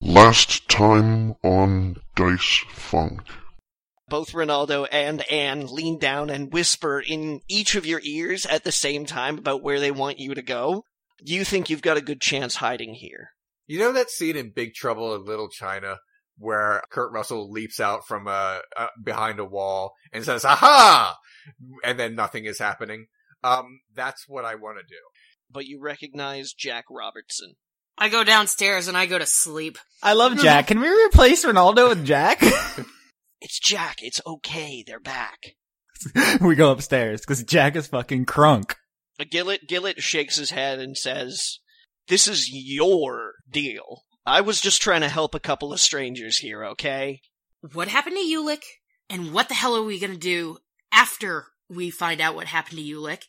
Last time on Dice Funk. Both Ronaldo and Anne lean down and whisper in each of your ears at the same time about where they want you to go. You think you've got a good chance hiding here. You know that scene in Big Trouble in Little China where Kurt Russell leaps out from uh, uh behind a wall and says "Aha!" and then nothing is happening. Um, that's what I want to do. But you recognize Jack Robertson. I go downstairs and I go to sleep. I love Jack. Can we replace Ronaldo with Jack? It's Jack. It's okay. They're back. we go upstairs because Jack is fucking crunk. Uh, Gillett Gillett shakes his head and says, "This is your deal. I was just trying to help a couple of strangers here, okay? What happened to Ulick? And what the hell are we gonna do after we find out what happened to Ulick?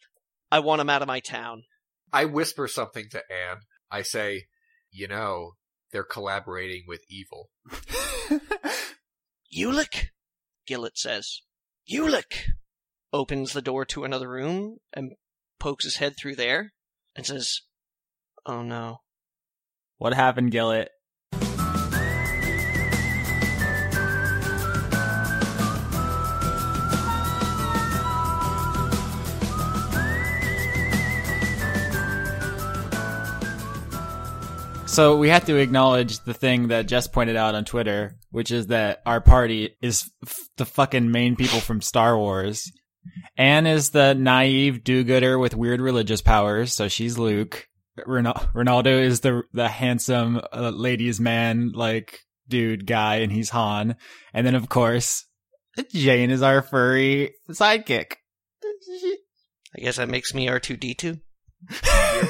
I want him out of my town." I whisper something to Anne. I say, "You know, they're collaborating with evil." Ulick, Gillett says. Ulick opens the door to another room and pokes his head through there and says, "Oh no." What happened, Gillett? So we have to acknowledge the thing that Jess pointed out on Twitter, which is that our party is f- the fucking main people from Star Wars. Anne is the naive do-gooder with weird religious powers, so she's Luke. Ron- Ronaldo is the the handsome uh, ladies man like dude guy, and he's Han. And then of course, Jane is our furry sidekick. I guess that makes me R2D2.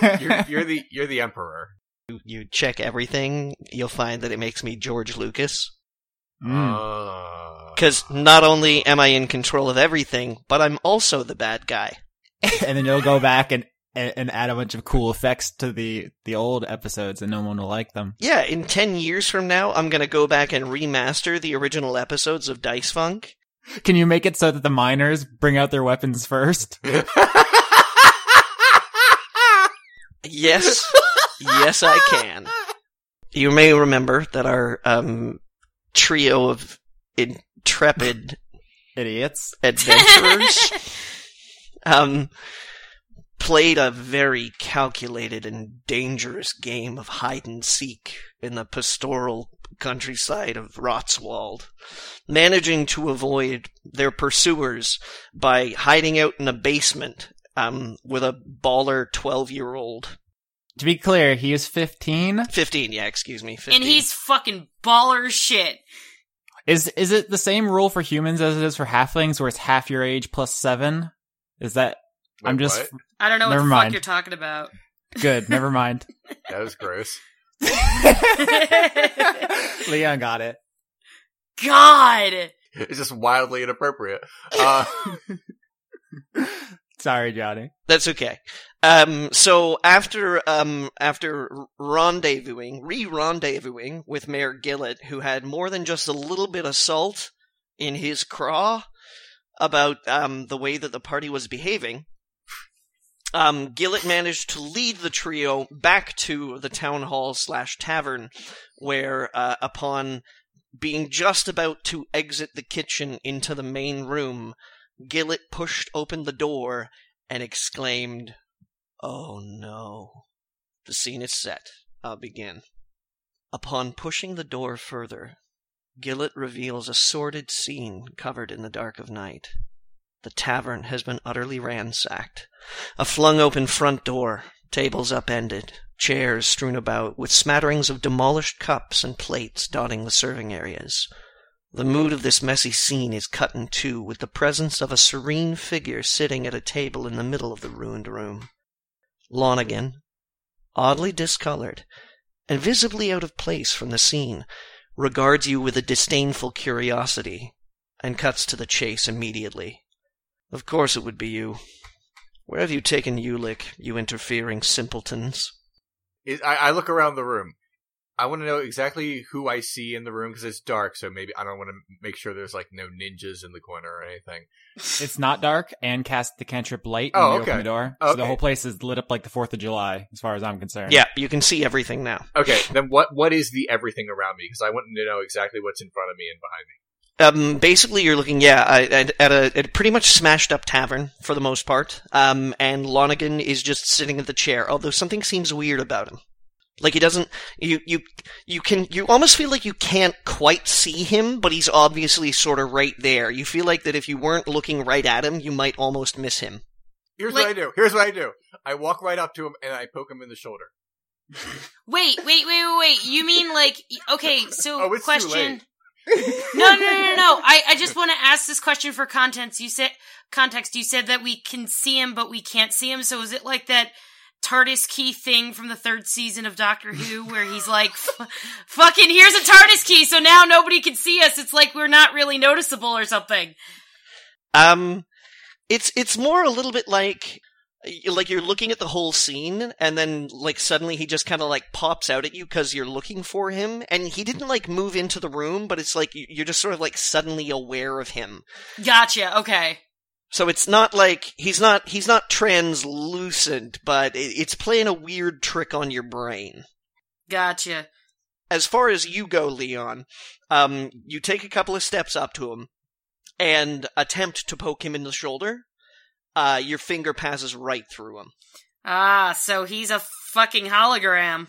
You're, you're, you're the you're the emperor. You, you check everything, you'll find that it makes me George Lucas. Mm. Uh, Because not only am I in control of everything, but I'm also the bad guy. and then you'll go back and, and and add a bunch of cool effects to the the old episodes, and no one will like them. Yeah, in 10 years from now, I'm gonna go back and remaster the original episodes of Dice Funk. Can you make it so that the miners bring out their weapons first? Yes, yes, I can. You may remember that our um, trio of intrepid Idiots. adventurers um, played a very calculated and dangerous game of hide and seek in the pastoral countryside of Rotswald, managing to avoid their pursuers by hiding out in a basement um, with a baller 12 year old. To be clear, he is 15. 15, yeah, excuse me. 15. And he's fucking baller shit. Is is it the same rule for humans as it is for halflings, where it's half your age plus seven? Is that? I'm just what? I don't know Never what the mind. fuck you're talking about. good. Never mind. that was gross. Leon got it. God! It's just wildly inappropriate. Uh, Sorry, Johnny. That's okay. Um, so after um, after rendezvousing, re-rendezvousing with Mayor Gillett, who had more than just a little bit of salt in his craw about um, the way that the party was behaving, um, Gillett managed to lead the trio back to the town hall slash tavern, where uh, upon being just about to exit the kitchen into the main room, Gillett pushed open the door and exclaimed, Oh no. The scene is set. I'll begin. Upon pushing the door further, Gillett reveals a sordid scene covered in the dark of night. The tavern has been utterly ransacked. A flung open front door, tables upended, chairs strewn about, with smatterings of demolished cups and plates dotting the serving areas. The mood of this messy scene is cut in two with the presence of a serene figure sitting at a table in the middle of the ruined room. Lonigan, oddly discolored, and visibly out of place from the scene, regards you with a disdainful curiosity, and cuts to the chase immediately. Of course it would be you. Where have you taken Ulick, you interfering simpletons? I, I look around the room. I want to know exactly who I see in the room because it's dark. So maybe I don't want to make sure there's like no ninjas in the corner or anything. It's not dark and cast the cantrip light when Oh, you open okay. the door. So the whole place is lit up like the 4th of July, as far as I'm concerned. Yeah, you can see everything now. Okay, then what what is the everything around me? Because I want to know exactly what's in front of me and behind me. Um, basically, you're looking, yeah, at, at a, at a pretty much smashed up tavern for the most part. Um, and Lonigan is just sitting at the chair, although something seems weird about him. Like he doesn't, you, you, you can, you almost feel like you can't quite see him, but he's obviously sort of right there. You feel like that if you weren't looking right at him, you might almost miss him. Here's Like- what I do. Here's what I do. I walk right up to him and I poke him in the shoulder. Wait, wait, wait, wait, wait. You mean like okay? So Oh, it's too question. late. no, no, no, no, no. I, I just want to ask this question for context. You said context. You said that we can see him, but we can't see him. So is it like that TARDIS key thing from the third season of Doctor Who, where he's like, F- "Fucking, here's a TARDIS key, so now nobody can see us. It's like we're not really noticeable or something." Um, it's it's more a little bit like like you're looking at the whole scene, and then like suddenly he just kind of like pops out at you because you're looking for him, and he didn't like move into the room, but it's like you- you're just sort of like suddenly aware of him. Gotcha. Okay. So it's not like he's not he's not translucent, but it's playing a weird trick on your brain. Gotcha. as far as you go, Leon, um, you take a couple of steps up to him and attempt to poke him in the shoulder. Uh, your finger passes right through him. Ah, so he's a fucking hologram.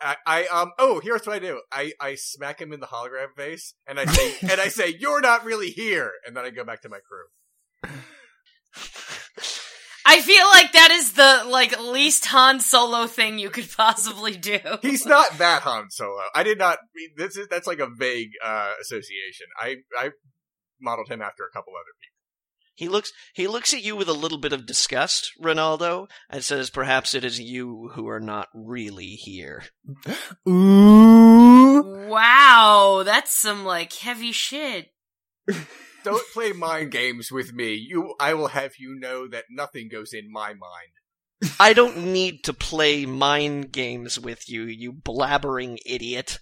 I, I um oh here's what I do. I, I smack him in the hologram face and I say and I say, You're not really here and then I go back to my crew. I feel like that is the like least Han Solo thing you could possibly do. He's not that Han Solo. I did not this is that's like a vague uh association. I I modeled him after a couple other people. He looks he looks at you with a little bit of disgust, Ronaldo, and says, "Perhaps it is you who are not really here." Ooh. Wow, that's some like heavy shit. Don't play mind games with me. You I will have you know that nothing goes in my mind. I don't need to play mind games with you, you blabbering idiot.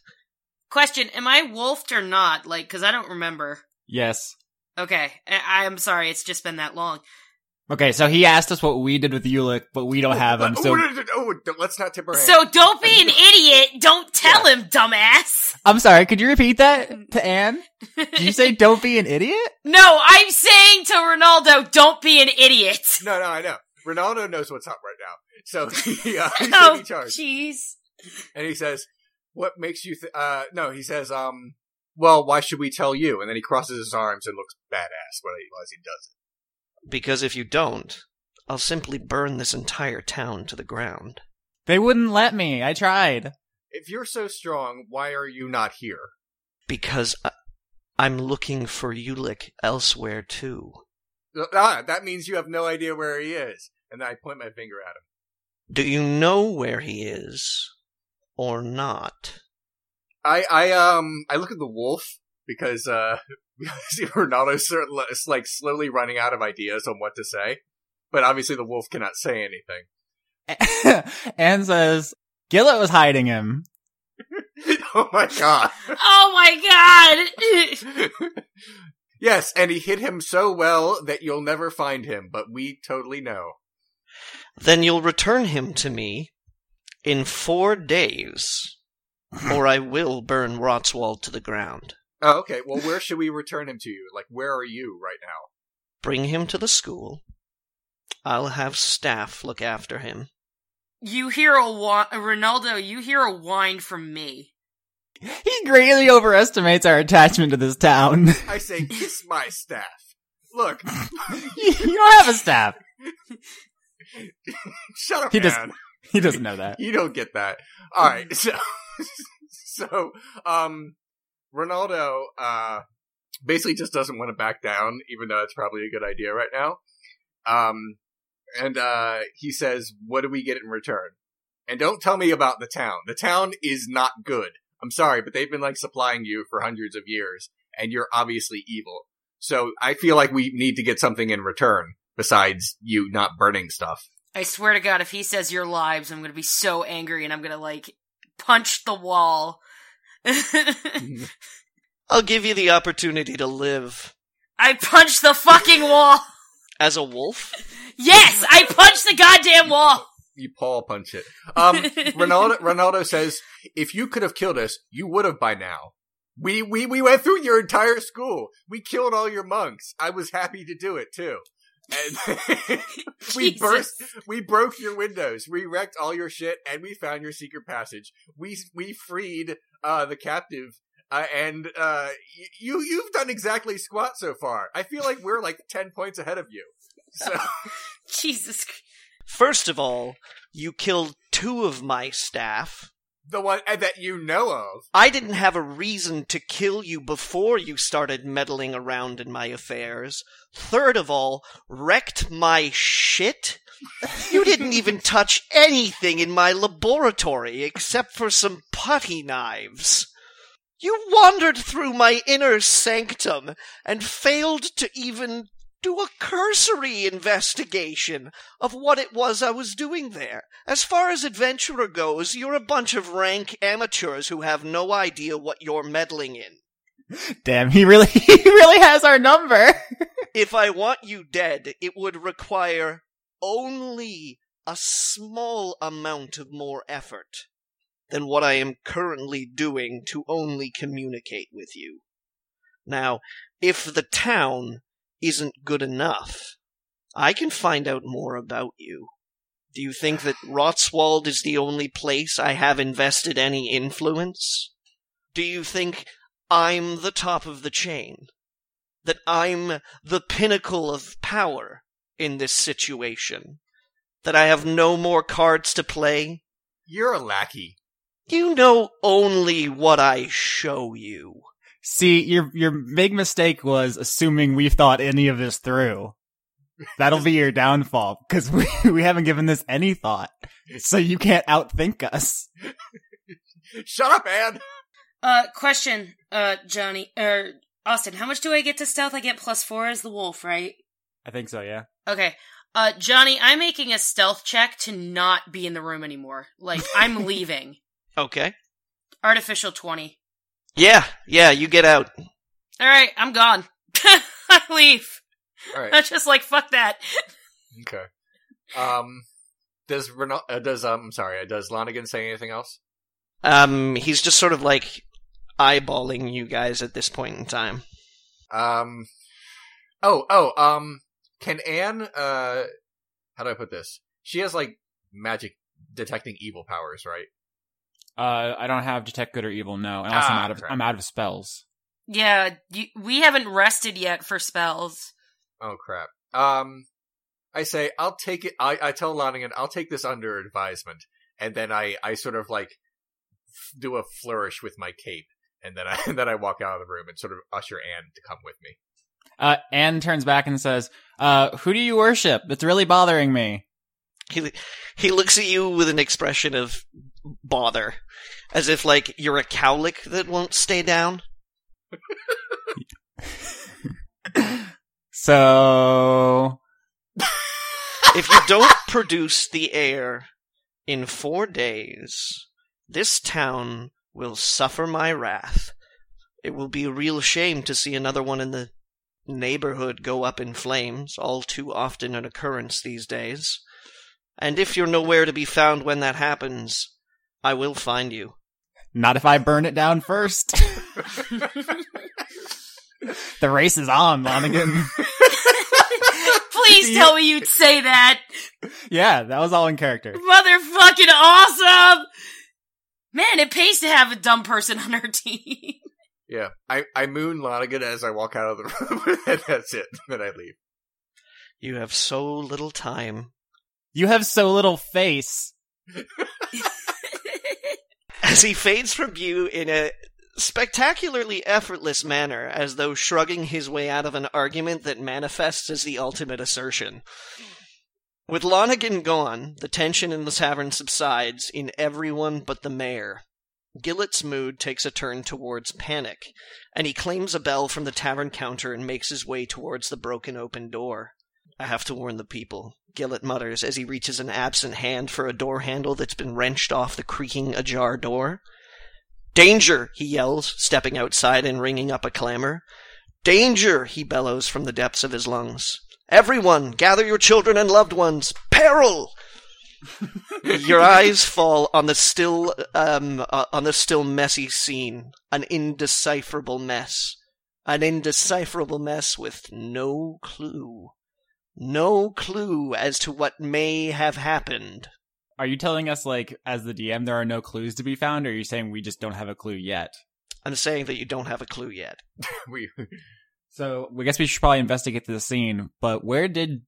Question: Am I wolfed or not? Like, because I don't remember. Yes. Okay, I- I'm sorry. It's just been that long. Okay, so he asked us what we did with Ulick, but we don't have him, Oh, so oh, oh, oh, let's not tip our hand. So don't be an idiot. Don't tell him, dumbass. I'm sorry, could you repeat that to Anne? Did you say don't be an idiot? No, I'm saying to Ronaldo, don't be an idiot. No, no, I know. Ronaldo knows what's up right now. So he, uh, he's Oh, taking charge. jeez. And he says, what makes you, th- uh, no, he says, um, well, why should we tell you? And then he crosses his arms and looks badass when he, as he does it. Because if you don't, I'll simply burn this entire town to the ground. They wouldn't let me. I tried. If you're so strong, why are you not here? Because I- I'm looking for Ulick elsewhere too. Ah, that means you have no idea where he is. And I point my finger at him. Do you know where he is? Or not? I, I, um, I look at the wolf because, uh, because Ronaldo's sort is, like slowly running out of ideas on what to say. But obviously the wolf cannot say anything. Anne says, Gillett was hiding him. oh my god. Oh my god. yes, and he hit him so well that you'll never find him, but we totally know. Then you'll return him to me in four days, or I will burn Rotswald to the ground. Oh, okay. Well, where should we return him to you? Like, where are you right now? Bring him to the school. I'll have staff look after him. you hear a whi- Ronaldo. You hear a whine from me. He greatly overestimates our attachment to this town. I say, kiss my staff. Look, you don't have a staff. shut up, He man. just- He doesn't know that. You don't get that. All right. So, so, um, Ronaldo, uh, basically just doesn't want to back down, even though it's probably a good idea right now. Um, and, uh, he says, what do we get in return? And don't tell me about the town. The town is not good. I'm sorry, but they've been like supplying you for hundreds of years and you're obviously evil. So I feel like we need to get something in return besides you not burning stuff. I swear to God, if he says your lives, I'm gonna be so angry and I'm gonna like punch the wall. I'll give you the opportunity to live I punched the fucking wall. as a wolf. Yes, I punched the goddamn wall. You paw punch it. Um, Ronaldo, Ronaldo says, if you could have killed us, you would have by now. We, we, we went through your entire school. We killed all your monks. I was happy to do it too. And we Jesus. burst, we broke your windows, we wrecked all your shit, and we found your secret passage. We, we freed, uh, the captive. Uh, and, uh, y- you, you've done exactly squat so far. I feel like we're like 10 points ahead of you. So, Jesus. First of all, you killed two of my staff. The one uh, that you know of. I didn't have a reason to kill you before you started meddling around in my affairs. Third of all, wrecked my shit. You didn't even touch anything in my laboratory except for some putty knives. You wandered through my inner sanctum and failed to even do a cursory investigation of what it was I was doing there. As far as adventurer goes, you're a bunch of rank amateurs who have no idea what you're meddling in. Damn, he really, he really has our number. If I want you dead, it would require only a small amount of more effort than what I am currently doing to only communicate with you. Now, if the town isn't good enough, I can find out more about you. Do you think that Rotswald is the only place I have invested any influence? Do you think I'm the top of the chain? That I'm the pinnacle of power in this situation? That I have no more cards to play? You're a lackey. You know only what I show you. See, your your big mistake was assuming we've thought any of this through. That'll be your downfall because we we haven't given this any thought, so you can't outthink us. Shut up, Anne. Uh, question, uh, Johnny, er, Austin, how much do I get to stealth? I get plus four as the wolf, right? I think so. Yeah. Okay. Uh, Johnny, I'm making a stealth check to not be in the room anymore. Like, I'm leaving. Okay. Artificial 20. Yeah, yeah, you get out. Alright, I'm gone. I leave. All right. I'm just like, fuck that. Okay. Um, does Ronal- uh, does um, I'm sorry, uh, does Lonigan say anything else? Um, he's just sort of like eyeballing you guys at this point in time. Um, oh, oh, um, can Anne, uh, how do I put this? She has like magic detecting evil powers, right? Uh, I don't have detect good or evil. No, and also I'm Ah, out of crap. I'm out of spells. Yeah, you, we haven't rested yet for spells. Oh crap. Um, I say I'll take it. I I tell Lonigan I'll take this under advisement, and then I I sort of like f- do a flourish with my cape, and then I and then I walk out of the room and sort of usher Anne to come with me. Uh, Anne turns back and says, "Uh, who do you worship? It's really bothering me." He he looks at you with an expression of bother, as if like you're a cowlick that won't stay down. So If you don't produce the heir in four days, this town will suffer my wrath. It will be a real shame to see another one in the neighborhood go up in flames, all too often an occurrence these days. And if you're nowhere to be found when that happens, I will find you. not if I burn it down first. the race is on, Lonigan. Please tell me you'd say that. yeah, that was all in character. Motherfucking awesome! Man, it pays to have a dumb person on our team. Yeah, I I moon Lonigan as I walk out of the room, and that's it. Then I leave. You have so little time. You have so little face. As he fades from view in a spectacularly effortless manner, as though shrugging his way out of an argument that manifests as the ultimate assertion. With Lonigan gone, the tension in the tavern subsides in everyone but the mayor. Gillett's mood takes a turn towards panic, and he claims a bell from the tavern counter and makes his way towards the broken open door. I have to warn the people, Gillett mutters as he reaches an absent hand for a door handle that's been wrenched off the creaking ajar door. Danger! he yells, stepping outside and ringing up a clamor. Danger! he bellows from the depths of his lungs. Everyone, gather your children and loved ones! Peril! your eyes fall on the still, um, uh, on the still messy scene. An indecipherable mess. An indecipherable mess with no clue. No clue as to what may have happened. Are you telling us, like, as the DM, there are no clues to be found, or are you saying we just don't have a clue yet? I'm saying that you don't have a clue yet. we So, I guess we should probably investigate the scene, but where did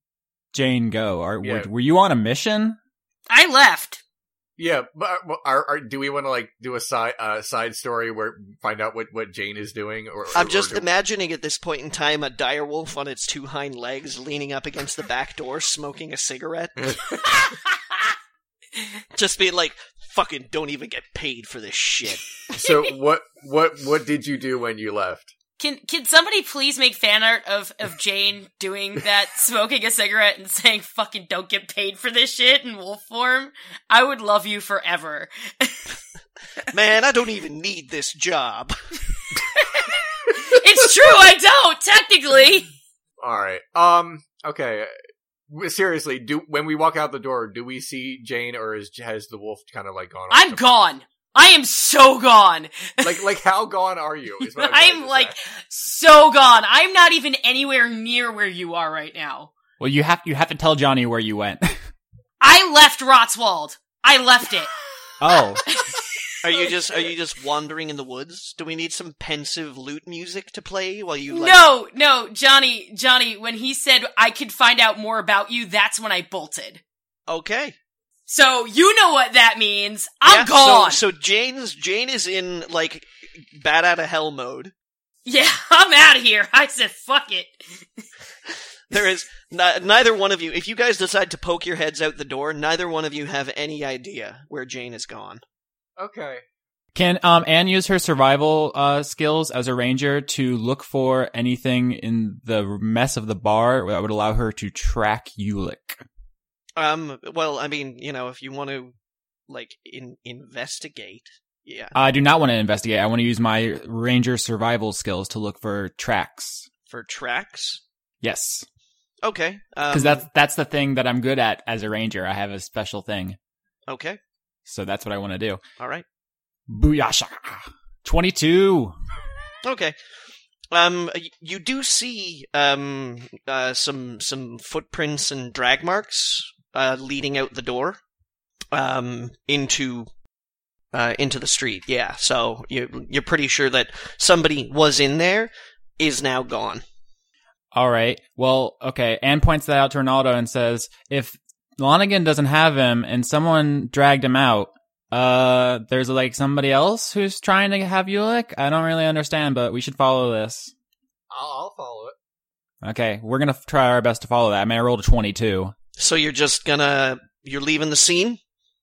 Jane go? Or Yeah. were, were you on a mission? I left. Yeah, but uh, are, are, do we want to like do a side uh, side story where find out what, what Jane is doing? Or I'm or just do- imagining at this point in time a direwolf on its two hind legs leaning up against the back door smoking a cigarette. just being like, fucking don't even get paid for this shit. so what what what did you do when you left? Can can somebody please make fan art of, of Jane doing that, smoking a cigarette and saying "fucking don't get paid for this shit" in wolf form? I would love you forever. Man, I don't even need this job. It's true, I don't technically. All right. Um. Okay. Seriously, do when we walk out the door, do we see Jane, or is has the wolf kind of like gone? off I'm somewhere? gone. I am so gone. Like like how gone are you? is I'm trying I'm to like say. so gone. I'm not even anywhere near where you are right now. Well, you have you have to tell Johnny where you went. I left Rotswald. I left it. oh, Are you just are you just wandering in the woods? Do we need some pensive lute music to play while you like No, no, Johnny, Johnny, when he said I could find out more about you, that's when I bolted. Okay. So you know what that means. I'm Yeah, gone. So, so Jane's Jane is in like bat out of hell mode. yeah, I'm out of here. I said fuck it. There is ni- neither one of you. If you guys decide to poke your heads out the door, neither one of you have any idea where Jane is gone. okay. can um Anne use her survival uh skills as a ranger to look for anything in the mess of the bar that would allow her to track Ulick? Um. Well, I mean, you know, if you want to like in investigate, yeah, I do not want to investigate. I want to use my ranger survival skills to look for tracks. for tracks. Yes, Okay. Um, because that's that's the thing that I'm good at as a ranger. I have a special thing, okay. so that's what I want to do. All right. Booyasha! Twenty two. Okay. Um, you do see um uh some some footprints and drag marks uh leading out the door, um into uh into the street. Yeah. So you you're pretty sure that somebody was in there, is now gone. All right. Well, okay. Anne points that out to Ronaldo and says, if Lonigan doesn't have him and someone dragged him out, uh, there's like somebody else who's trying to have Ulick? I don't really understand, but we should follow this. I'll, I'll follow it. Okay. We're gonna f- try our best to follow that. I mean, I rolled a 22. So you're just gonna you're leaving the scene.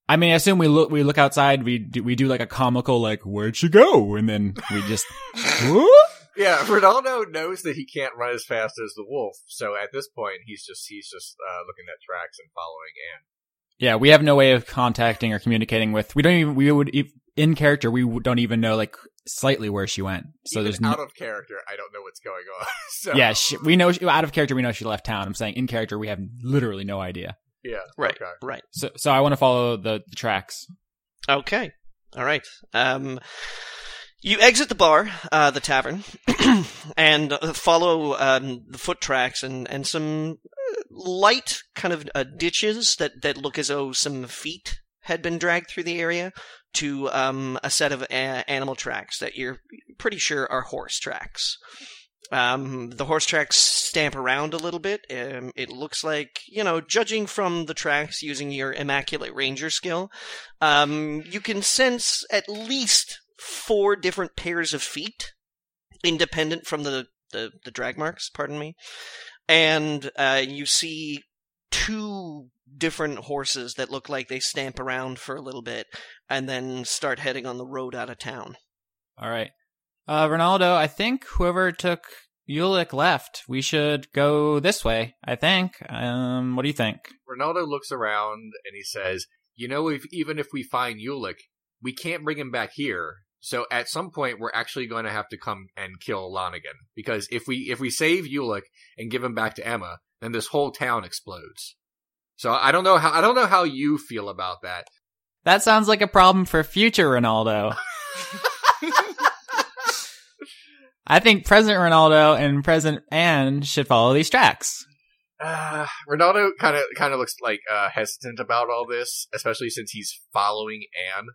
I mean, I assume we look, we look outside, we do, we do like a comical, like, where'd she go? And then we just, Yeah, Ronaldo knows that he can't run as fast as the wolf, so at this point he's just he's just uh, looking at tracks and following Anne. Yeah, we have no way of contacting or communicating with. We don't even. We would in character. We don't even know like slightly where she went. So Even there's no. out of character, I don't know what's going on. so, Yeah, she, we know she, out of character. We know she left town. I'm saying in character, we have literally no idea. yeah, Right. Okay. Right. So, so I want to follow the, the tracks. Okay. All right. Um, you exit the bar, uh, the tavern, and uh, follow um, the foot tracks and, and some light kind of uh, ditches that, that look as though some feet had been dragged through the area to um, a set of a- animal tracks that you're pretty sure are horse tracks. Um, the horse tracks stamp around a little bit. Um, it looks like, you know, judging from the tracks using your immaculate ranger skill, um, you can sense at least four different pairs of feet, independent from the, the, the drag marks, pardon me. And uh, you see two different horses that look like they stamp around for a little bit and then start heading on the road out of town. All right, uh, Ronaldo. I think whoever took Ulick left. We should go this way, I think. Um, what do you think? Ronaldo looks around and he says, "You know, if even if we find Ulick, we can't bring him back here. So at some point, we're actually going to have to come and kill Lonigan because if we if we save Ulick and give him back to Emma, then this whole town explodes. So I don't know how I don't know how you feel about that. That sounds like a problem for future Ronaldo. I think present Ronaldo and present Anne should follow these tracks. Uh, Ronaldo kind of kind of looks like uh, hesitant about all this, especially since he's following Anne.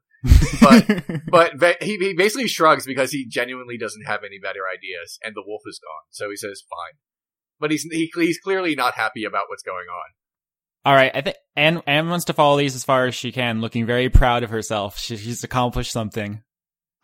But but he, he basically shrugs because he genuinely doesn't have any better ideas, and the wolf is gone. So he says, "Fine," but he's he, he's clearly not happy about what's going on. All right, I think Anne, Anne wants to follow these as far as she can, looking very proud of herself. She, she's accomplished something.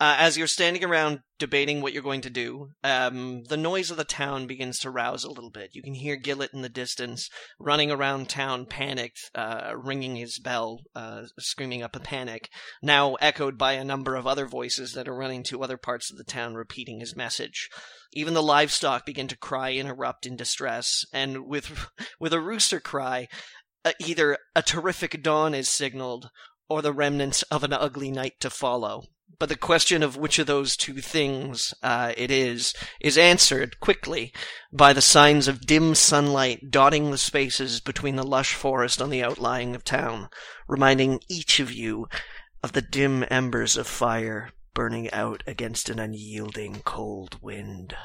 Uh, as you're standing around debating what you're going to do, um, the noise of the town begins to rouse a little bit. You can hear Gillett in the distance, running around town, panicked, uh, ringing his bell, uh, screaming up a panic, now echoed by a number of other voices that are running to other parts of the town, repeating his message. Even the livestock begin to cry and erupt in distress, and with with a rooster cry, uh, either a terrific dawn is signaled, or the remnants of an ugly night to follow. But the question of which of those two things uh, it is is answered quickly by the signs of dim sunlight dotting the spaces between the lush forest on the outlying of town, reminding each of you of the dim embers of fire burning out against an unyielding cold wind.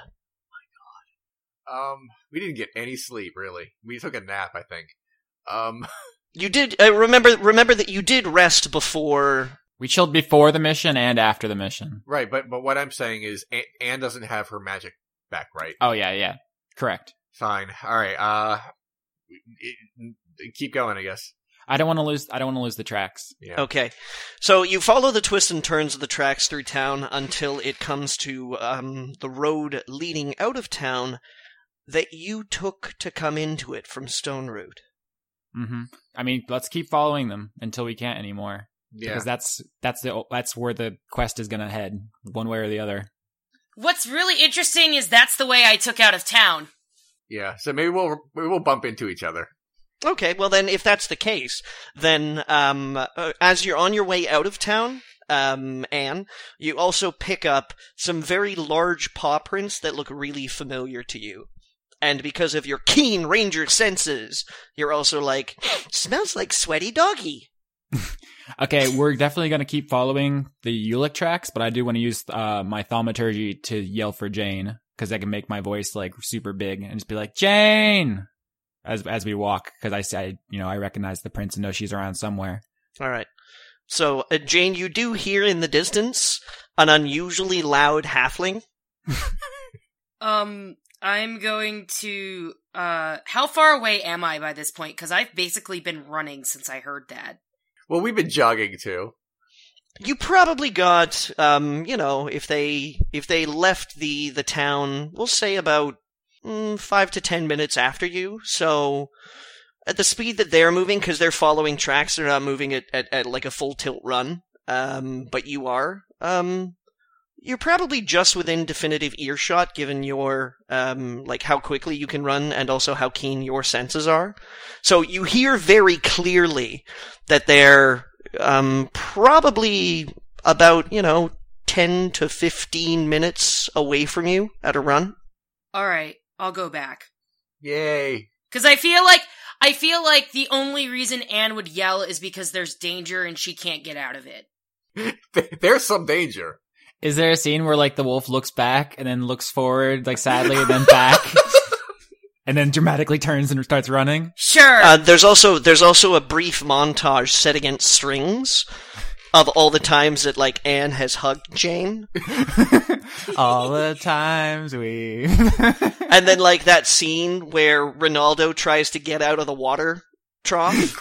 Um, we didn't get any sleep really. We took a nap, I think. Um, You did uh, remember remember that you did rest before We chilled before the mission and after the mission. right, but but what I'm saying is Anne, Anne doesn't have her magic back, right? Oh yeah, yeah, correct. Fine. All right. Uh, it- keep going, I guess. I don't want to lose. I don't want to lose the tracks. Yeah. Okay. So you follow the twists and turns of the tracks through town until it comes to um, the road leading out of town that you took to come into it from Stone Root. Mm-hmm. I mean, let's keep following them until we can't anymore. Yeah. Because that's that's the that's where the quest is gonna head, one way or the other. What's really interesting is that's the way I took out of town. Yeah. So maybe we'll we'll bump into each other. Okay, well then, if that's the case, then um, uh, as you're on your way out of town, um, Anne, you also pick up some very large paw prints that look really familiar to you. And because of your keen ranger senses, you're also like, smells like sweaty doggy. Okay, we're definitely gonna keep following the Ulick tracks, but I do want to use uh, my thaumaturgy to yell for Jane because I can make my voice like super big and just be like Jane as as we walk because I say you know I recognize the prints and know she's around somewhere. All right. So, uh, Jane, you do hear in the distance an unusually loud halfling. Um, I'm going to. Uh, how far away am I by this point? Because I've basically been running since I heard that. Well, we've been jogging too. You probably got, um, you know, if they if they left the the town, we'll say about mm, five to ten minutes after you. So, at the speed that they're moving, because they're following tracks, they're not moving at, at, at like a full tilt run. Um, but you are. Um, you're probably just within definitive earshot, given your um, like how quickly you can run and also how keen your senses are. So you hear very clearly that they're um, probably about you know ten to fifteen minutes away from you at a run. All right, I'll go back. Yay. Because I feel like I feel like the only reason Anne would yell is because there's danger and she can't get out of it. There's some danger. Is there a scene where like the wolf looks back and then looks forward like sadly and then back and then dramatically turns and starts running? Sure. Uh, there's also there's also a brief montage set against strings of all the times that like Anne has hugged Jane, All the times we and then like that scene where Ronaldo tries to get out of the water trough,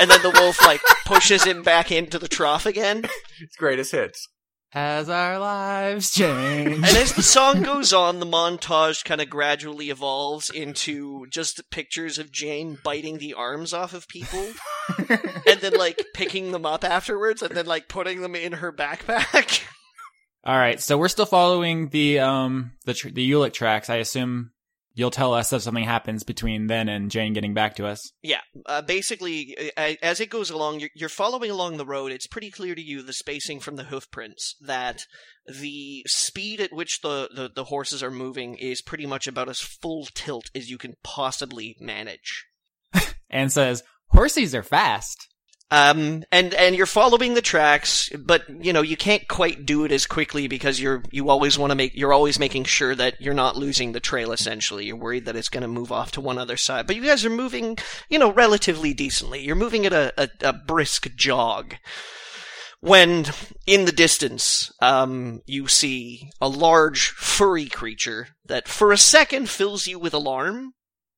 and then the wolf like pushes him back into the trough again. It's greatest hits. As our lives change. And as the song goes on, the montage kind of gradually evolves into just pictures of Jane biting the arms off of people and then like picking them up afterwards and then like putting them in her backpack. All right, so we're still following the um the tr- the Ulick tracks. I assume you'll tell us if something happens between then and Jane getting back to us. Yeah, uh, basically, as it goes along, you're, you're following along the road. It's pretty clear to you the spacing from the hoofprints that the speed at which the, the, the horses are moving is pretty much about as full tilt as you can possibly manage. And says, "Horsies are fast." Um, and, and you're following the tracks, but, you know, you can't quite do it as quickly because you're, you always want to make, you're always making sure that you're not losing the trail essentially. You're worried that it's going to move off to one other side. But you guys are moving, you know, relatively decently. You're moving at a, a, a brisk jog. When in the distance, um, you see a large furry creature that for a second fills you with alarm,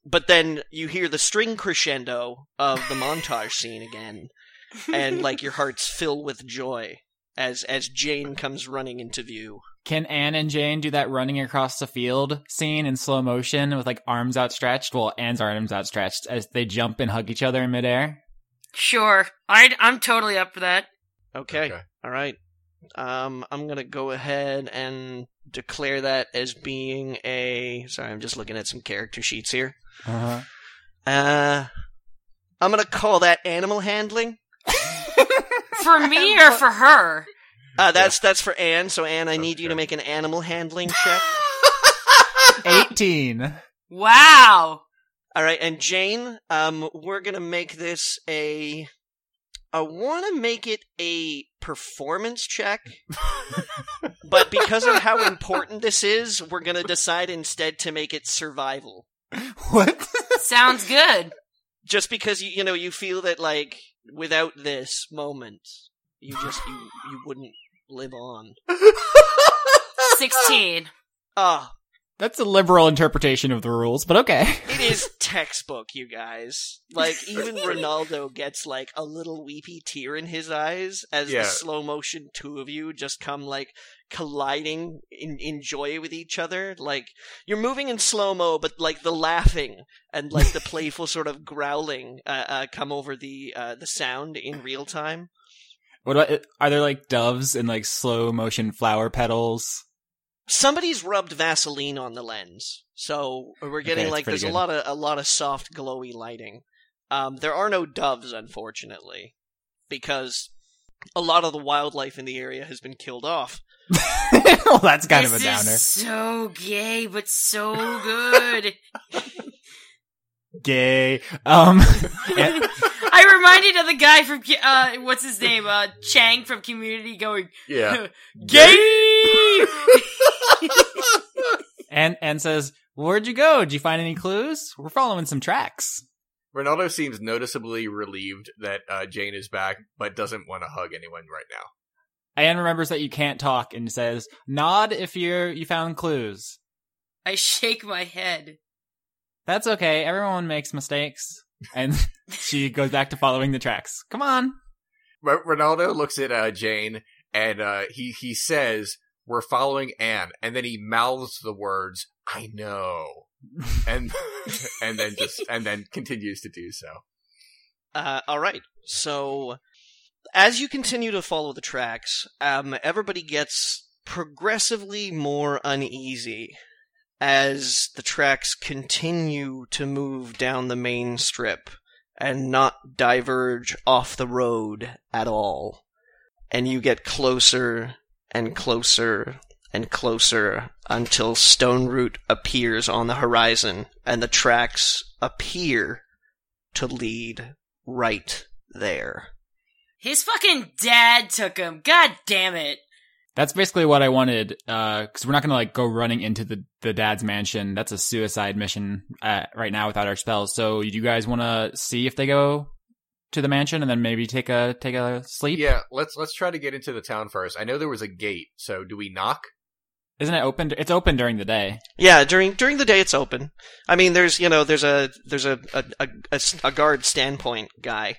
but then you hear the string crescendo of the montage scene again, and like your hearts fill with joy as as Jane comes running into view. Can Anne and Jane do that running across the field scene in slow motion with like arms outstretched? Well, Anne's arms outstretched as they jump and hug each other in midair. Sure. I, I'm totally up for that. Okay, Okay. all right. Um, I'm gonna go ahead and declare that as being a. Sorry, I'm just looking at some character sheets here. Uh-huh. Uh, I'm gonna call that animal handling. For me or for her? Uh, that's that's for Anne. So Anne, I need you to make an animal handling check. Eighteen. Wow. All right, and Jane, um, we're gonna make this a. I want to make it a performance check, but because of how important this is, we're gonna decide instead to make it survival. What? Sounds good. Just because you you know you feel that like without this moment, you just you you wouldn't live on. 16. Ah, That's a liberal interpretation of the rules, but okay. It is textbook, you guys. Like even Ronaldo gets like a little weepy tear in his eyes as Yeah. the slow motion two of you just come like colliding in, in joy with each other. Like you're moving in slow mo, but like the laughing and like the playful sort of growling uh, uh, come over the uh, the sound in real time. What about, are there like doves and like slow motion flower petals? Somebody's rubbed Vaseline on the lens, so we're getting that's like there's a lot of a lot of soft, glowy lighting. Um, there are no doves, unfortunately, because a lot of the wildlife in the area has been killed off. well, that's kind this of a downer. is so gay, but so good. Gay. Um, and- I reminded of the guy from, uh, what's his name? Uh, Chang from Community going, yeah. gay! and and says, "Where'd you go? Did you find any clues? We're following some tracks." Ronaldo seems noticeably relieved that uh, Jane is back, but doesn't want to hug anyone right now. Anne remembers that you can't talk and says, "Nod if you're you found clues." I shake my head. That's okay. Everyone makes mistakes. And she goes back to following the tracks. Come on. R- Ronaldo looks at uh, Jane and uh, he he says, "We're following Anne," and then he mouths the words, "I know," and and then just and then continues to do so. Uh, all right, so as you continue to follow the tracks, um, everybody gets progressively more uneasy as the tracks continue to move down the main strip and not diverge off the road at all. And you get closer and closer and closer until Stone Root appears on the horizon and the tracks appear to lead right there. His fucking dad took him. God damn it. That's basically what I wanted, because we're not gonna like go running into the the dad's mansion. That's a suicide mission uh, right now without our spells. So, do you guys want to see if they go to the mansion and then maybe take a take a sleep? Yeah, let's let's try to get into the town first. I know there was a gate, so do we knock? Isn't it open? It's open during the day. Yeah, during during the day it's open. I mean, there's you know there's a there's a a, a, a guard standpoint guy,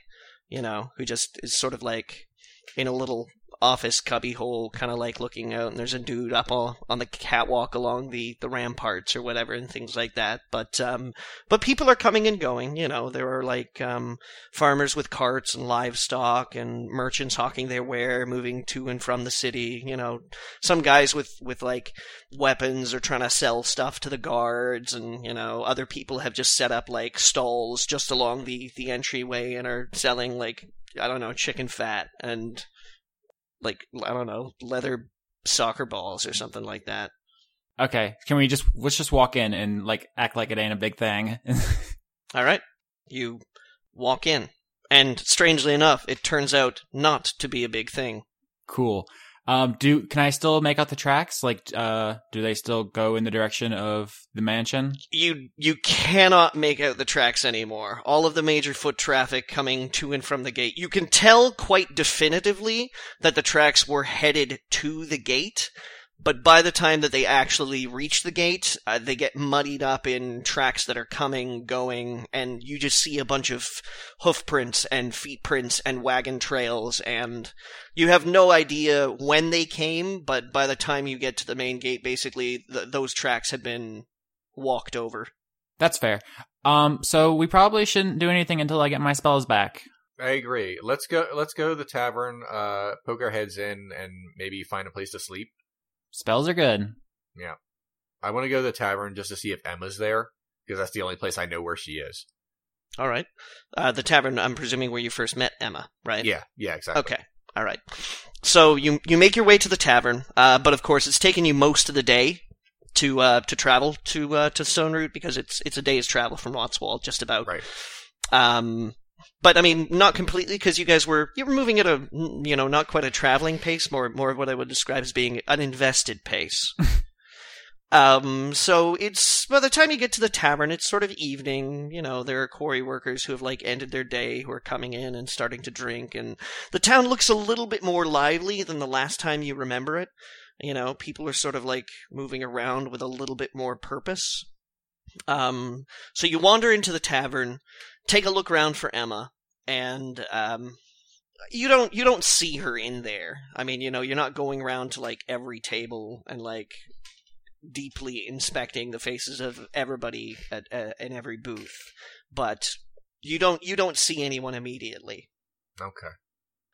you know, who just is sort of like in a little office cubbyhole, kind of like looking out, and there's a dude up all, on the catwalk along the, the ramparts or whatever, and things like that. But um, but people are coming and going. You know, there are like um, farmers with carts and livestock, and merchants hawking their ware, moving to and from the city. You know, some guys with with like weapons are trying to sell stuff to the guards, and you know, other people have just set up like stalls just along the the entryway and are selling like I don't know chicken fat and like I don't know leather soccer balls or something like that. Okay, can we just let's just walk in and like act like it ain't a big thing? All right, you walk in, and strangely enough, it turns out not to be a big thing. cool. Um, do can I still make out the tracks? Like, uh, do they still go in the direction of the mansion? you you cannot make out the tracks anymore. All of the major foot traffic coming to and from the gate. You can tell quite definitively that the tracks were headed to the gate, but by the time that they actually reach the gate, uh, they get muddied up in tracks that are coming, going, and you just see a bunch of hoof prints and feet prints and wagon trails, and you have no idea when they came, but by the time you get to the main gate, basically, th- those tracks had been walked over. That's fair. Um, so we probably shouldn't do anything until I get my spells back. I agree. Let's go. Let's go to the tavern. Uh, poke our heads in, and maybe find a place to sleep. Spells are good. Yeah. I want to go to the tavern just to see if Emma's there because that's the only place I know where she is. All right. Uh, the tavern, I'm presuming, where you first met Emma, right? Yeah, yeah, exactly. Okay. All right. So you you make your way to the tavern, uh, but of course it's taken you most of the day to uh, to travel to uh, to Stone Root because it's it's a day's travel from Rotswald, just about. Right. Um, but I mean, not completely because you guys were you were moving at a you know not quite a traveling pace, more more of what I would describe as being an invested pace. um, so it's by the time you get to the tavern, it's sort of evening. You know, there are quarry workers who have like ended their day who are coming in and starting to drink, and the town looks a little bit more lively than the last time you remember it. You know, people are sort of like moving around with a little bit more purpose. Um, so you wander into the tavern, take a look around for Emma, and um, you don't you don't see her in there. I mean, you know, you're not going around to like every table and like deeply inspecting the faces of everybody at, uh, in every booth, but you don't you don't see anyone immediately. Okay.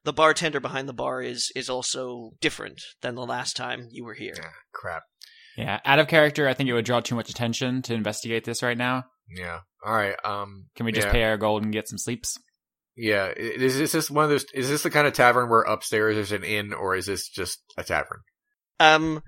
The bartender behind the bar is is also different than the last time you were here. Yeah. Crap. Yeah, out of character, I think it would draw too much attention to investigate this right now. Yeah. All right. Um. Can we just yeah. pay our gold and get some sleeps? Yeah. i- Is this this one of those? Is this the kind of tavern where upstairs is an inn, or is this just a tavern? Um,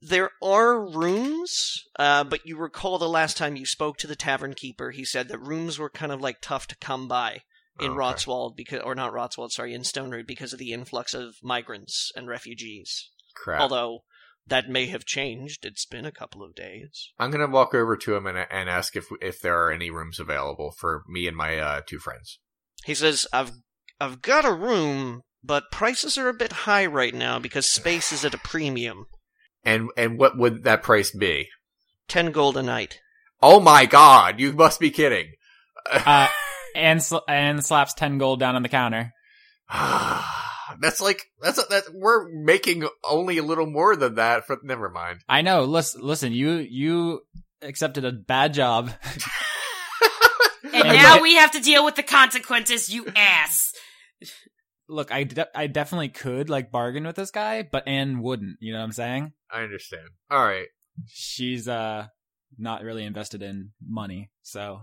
there are rooms, uh, but you recall the last time you spoke to the tavern keeper, he said that rooms were kind of like tough to come by in Okay. Rotswald because, or not Rotswald, sorry, in Stone Root because of the influx of migrants and refugees. Crap. Although that may have changed. It's been a couple of days. I'm gonna walk over to him and, and ask if if there are any rooms available for me and my uh, two friends. He says, "I've I've got a room, but prices are a bit high right now because space is at a premium. And and what would that price be? Ten gold a night." Oh my god! You must be kidding. Uh, and sl- and slaps ten gold down on the counter. that's like that's that we're making only a little more than that. For never mind. I know. Listen, listen. You you accepted a bad job. And now we have to deal with the consequences, you ass. Look, I, de- I definitely could like bargain with this guy, but Anne wouldn't. You know what I'm saying? I understand. All right. She's uh not really invested in money, so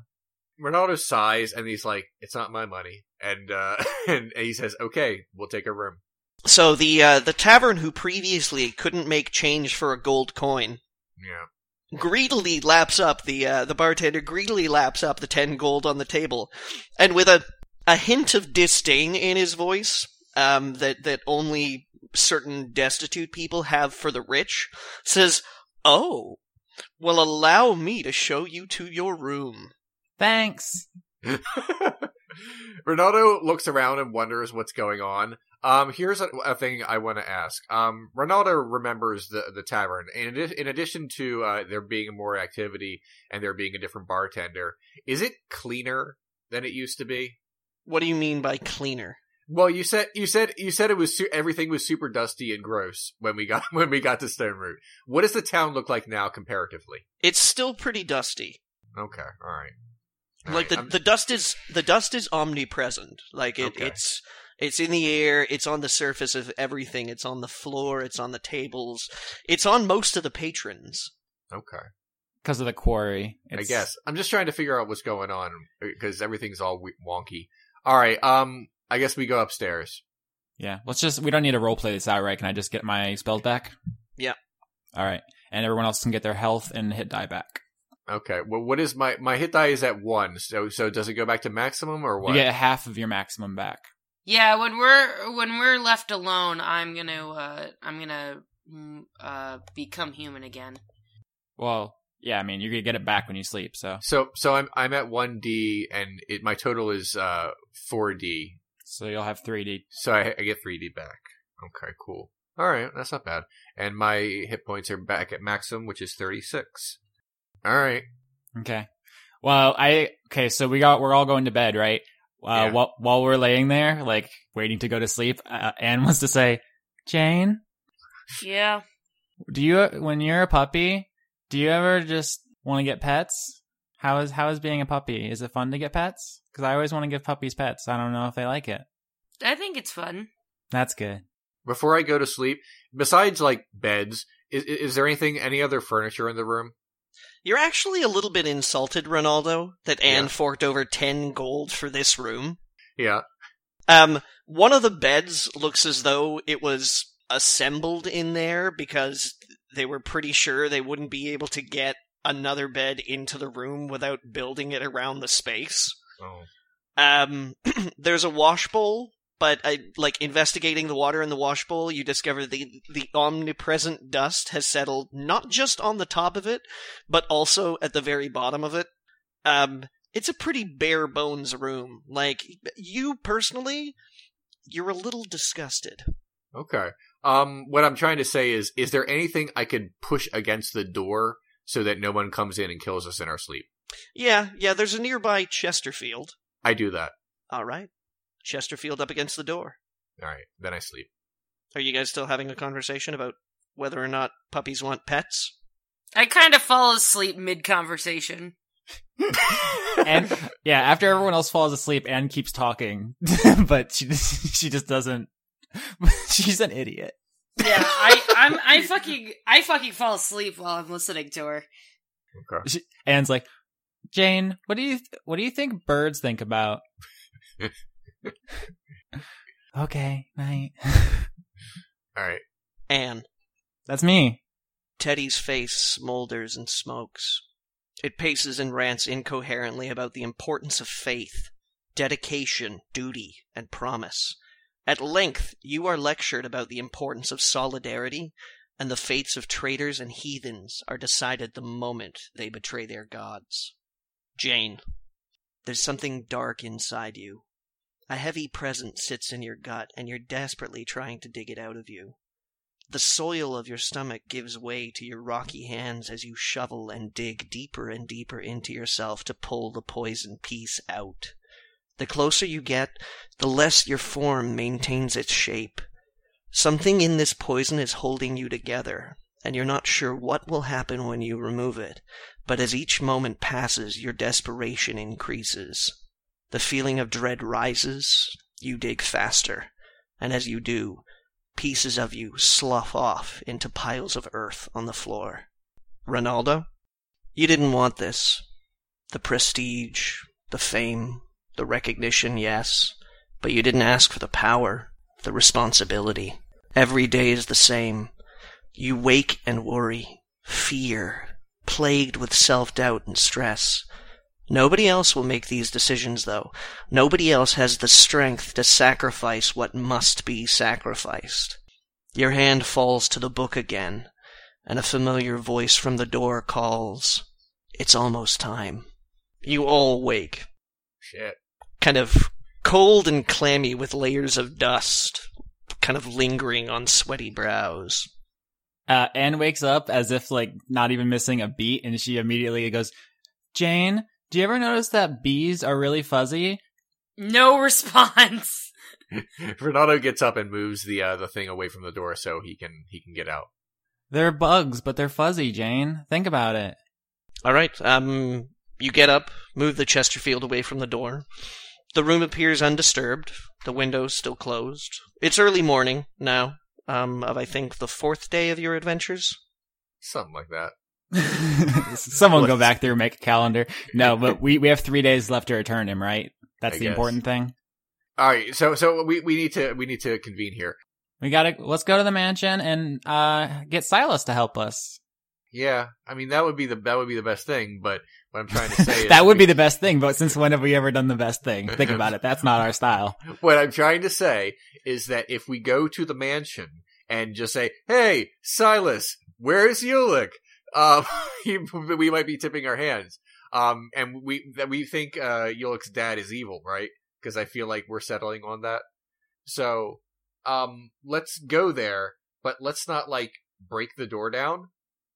Ronaldo sighs and he's like, "It's not my money," and uh, and, he says, "Okay, we'll take a room." So the uh, the tavern who previously couldn't make change for a gold coin Yeah. greedily laps up the uh, the bartender greedily laps up the ten gold on the table, and with a a hint of disdain in his voice um, that that only certain destitute people have for the rich, says, "Oh, well, allow me to show you to your room." Thanks. Ronaldo looks around and wonders what's going on. Um, here's a, a thing I want to ask. Um, Ronaldo remembers the the tavern, and in, in addition to uh, there being more activity and there being a different bartender, is it cleaner than it used to be? What do you mean by cleaner? Well, you said you said you said it was su- everything was super dusty and gross when we got when we got to Stone Root. What does the town look like now comparatively? It's still pretty dusty. Okay, all right. All like right, the I'm- the dust is the dust is omnipresent. Like it, Okay. it's it's in the air. It's on the surface of everything. It's on the floor. It's on the tables. It's on most of the patrons. okay. because of the quarry. I guess I'm just trying to figure out what's going on because everything's all wonky. All right, um, I guess we go upstairs. Yeah, let's just. We don't need to role play this out, right? Can I just get my spells back? Yeah. All right, and everyone else can get their health and hit die back. Okay. Well, what is my my hit die is at one. So so does it go back to maximum or what? You get half of your maximum back. Yeah, when we're when we're left alone, I'm gonna uh I'm gonna mm, uh become human again. Well, yeah, I mean, you're gonna get it back when you sleep. So, So so I'm I'm at one D and it my total is uh four D. so you'll have three D. So I, I get three D back. Okay, cool. All right, that's not bad. And my hit points are back at maximum, which is thirty six. All right. Okay. Well, I okay. So we got we're all going to bed, right? Uh, Yeah. while while we're laying there, like waiting to go to sleep, uh, Anne wants to say, Jane, Yeah. do you when you're a puppy, do you ever just want to get pets? How is how is being a puppy? Is it fun to get pets? Because I always want to give puppies pets. I don't know if they like it. I think it's fun. That's good. Before I go to sleep, besides like beds, is is there anything any other furniture in the room? You're actually a little bit insulted, Ronaldo, that Anne Yeah. forked over ten gold for this room. Yeah. Um, one of the beds looks as though it was assembled in there because they were pretty sure they wouldn't be able to get another bed into the room without building it around the space. Oh. Um, there's a wash bowl, but I, like investigating the water in the wash bowl, you discover the the omnipresent dust has settled not just on the top of it, but also at the very bottom of it. Um, it's a pretty bare bones room. Like you personally, you're a little disgusted. Okay. Um, what I'm trying to say is, is there anything I could push against the door so that no one comes in and kills us in our sleep? Yeah, yeah. There's a nearby Chesterfield. I do that. All right, Chesterfield up against the door. All right. Then I sleep. Are you guys still having a conversation about whether or not puppies want pets? I kind of fall asleep mid conversation. And yeah, after everyone else falls asleep, Anne keeps talking, but she she just doesn't. She's an idiot. Yeah, I I'm I fucking I fucking fall asleep while I'm listening to her. Okay. She, Anne's like, Jane, what do you th- what do you think birds think about? okay, night. All right. Anne. That's me. Teddy's face smolders and smokes. It paces and rants incoherently about the importance of faith, dedication, duty, and promise. At length, you are lectured about the importance of solidarity, and the fates of traitors and heathens are decided the moment they betray their gods. Jane, there's something dark inside you. A heavy presence sits in your gut, and you're desperately trying to dig it out of you. The soil of your stomach gives way to your rocky hands as you shovel and dig deeper and deeper into yourself to pull the poison piece out. The closer you get, the less your form maintains its shape. Something in this poison is holding you together, and you're not sure what will happen when you remove it, but as each moment passes, your desperation increases. The feeling of dread rises, you dig faster, and as you do, pieces of you slough off into piles of earth on the floor. Ronaldo, you didn't want this. The prestige, the fame, the recognition, yes, but you didn't ask for the power, the responsibility. Every day is the same. You wake and worry, fear, plagued with self doubt and stress. Nobody else will make these decisions, though. Nobody else has the strength to sacrifice what must be sacrificed. Your hand falls to the book again, and a familiar voice from the door calls, It's almost time. You all wake, Shit. kind of cold and clammy with layers of dust kind of lingering on sweaty brows. Uh, Anne wakes up as if like not even missing a beat, and she immediately goes, "Jane, do you ever notice that bees are really fuzzy?" No response. Ronaldo gets up and moves the uh, the thing away from the door so he can he can get out. They're bugs, but they're fuzzy, Jane. Think about it. All right. Um, you get up, move the Chesterfield away from the door. The room appears undisturbed. The windows still closed. It's early morning now. Um, of I think the fourth day of your adventures. Something like that. Someone go back there and make a calendar. No, but we, we have three days left to return him, right? That's I the guess. important thing. All right, so so we, we need to we need to convene here. We gotta let's go to the mansion and uh get Silas to help us. Yeah, I mean that would be the that would be the best thing. But what I'm trying to say is that would we- be the best thing, but since when have we ever done the best thing? Think about it. That's not our style. what I'm trying to say is that if we go to the mansion and just say, "Hey, Silas, where's Ulick?" Um, he- we might be tipping our hands. Um, and we that we think uh Ulick's dad is evil, right? Because I feel like we're settling on that. So, um, let's go there, but let's not like break the door down.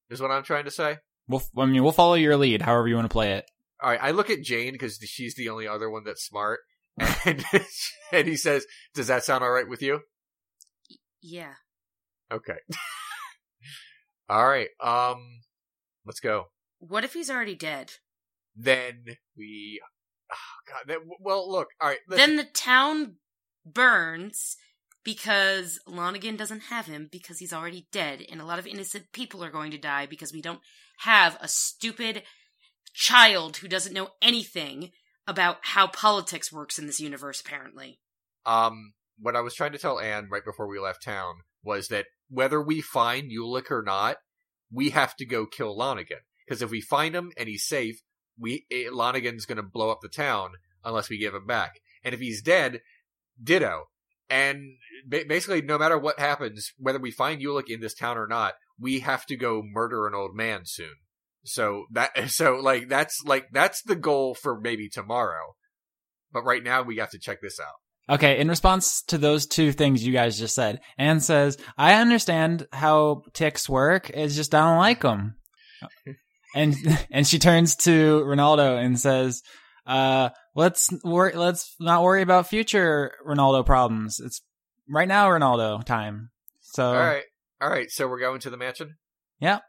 Is what I'm trying to say. We'll I mean we'll follow your lead, however you want to play it. All right, I look at Jane because she's the only other one that's smart, and and he says, "Does that sound all right with you?" Yeah. Okay. All right. Um, let's go. What if he's already dead? Then we. Oh, God. That, well, look. All right. Then the town burns because Lonigan doesn't have him because he's already dead, and a lot of innocent people are going to die because we don't have a stupid child who doesn't know anything about how politics works in this universe, apparently. um, what I was trying to tell Anne right before we left town was that whether we find Ulick or not, we have to go kill Lonigan. Because if we find him and he's safe, we eh, Lonigan's going to blow up the town unless we give him back. And if he's dead, ditto. And ba- basically, no matter what happens, whether we find Ulick in this town or not, we have to go murder an old man soon. So that, so like that's like that's the goal for maybe tomorrow. But right now, we have to check this out. Okay, in response to those two things you guys just said, Anne says, "I understand how ticks work. It's just I don't like them." and and she turns to Ronaldo and says, "Uh, let's wor- let's not worry about future Ronaldo problems. It's right now Ronaldo time. So All right, all right. So we're going to the mansion. Yeah.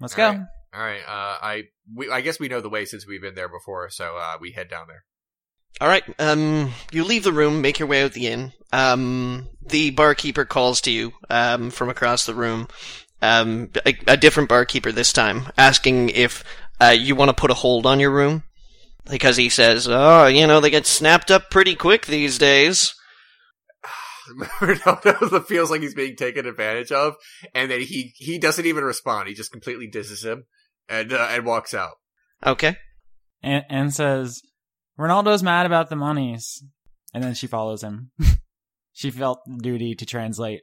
Let's All go." right. All right. Uh, I we I guess we know the way since we've been there before, so uh, we head down there. All right. Um, you leave the room, make your way out the inn. Um, the barkeeper calls to you um, from across the room. Um, a, a different barkeeper this time, asking if uh, you want to put a hold on your room because he says, "Oh, you know, they get snapped up pretty quick these days." Ronaldo feels like he's being taken advantage of, and then he he doesn't even respond. He just completely disses him and uh, and walks out. Okay. And Anne says, "Ronaldo's mad about the monies," and then she follows him. she felt duty to translate.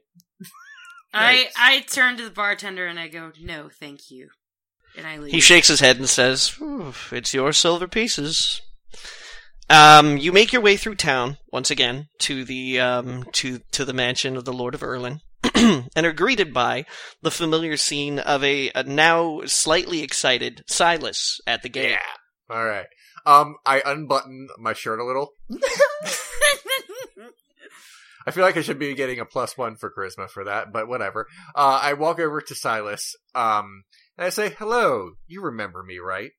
I I turn to the bartender and I go, "No, thank you," and I leave. He shakes his head and says, "It's your silver pieces." Um, you make your way through town once again to the um, to to the mansion of the Lord of Erlin, and are greeted by the familiar scene of a, a now slightly excited Silas at the gate. Yeah. All right. Um, I unbutton my shirt a little. I feel like I should be getting a plus one for charisma for that, but whatever. Uh, I walk over to Silas, um, and I say, "Hello, you remember me, right?"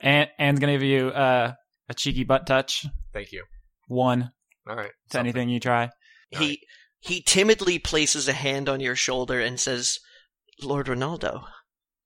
And Anne's gonna give you uh, a cheeky butt touch. Thank you. One All right. to anything you try. He he timidly places a hand on your shoulder and says, "Lord Ronaldo,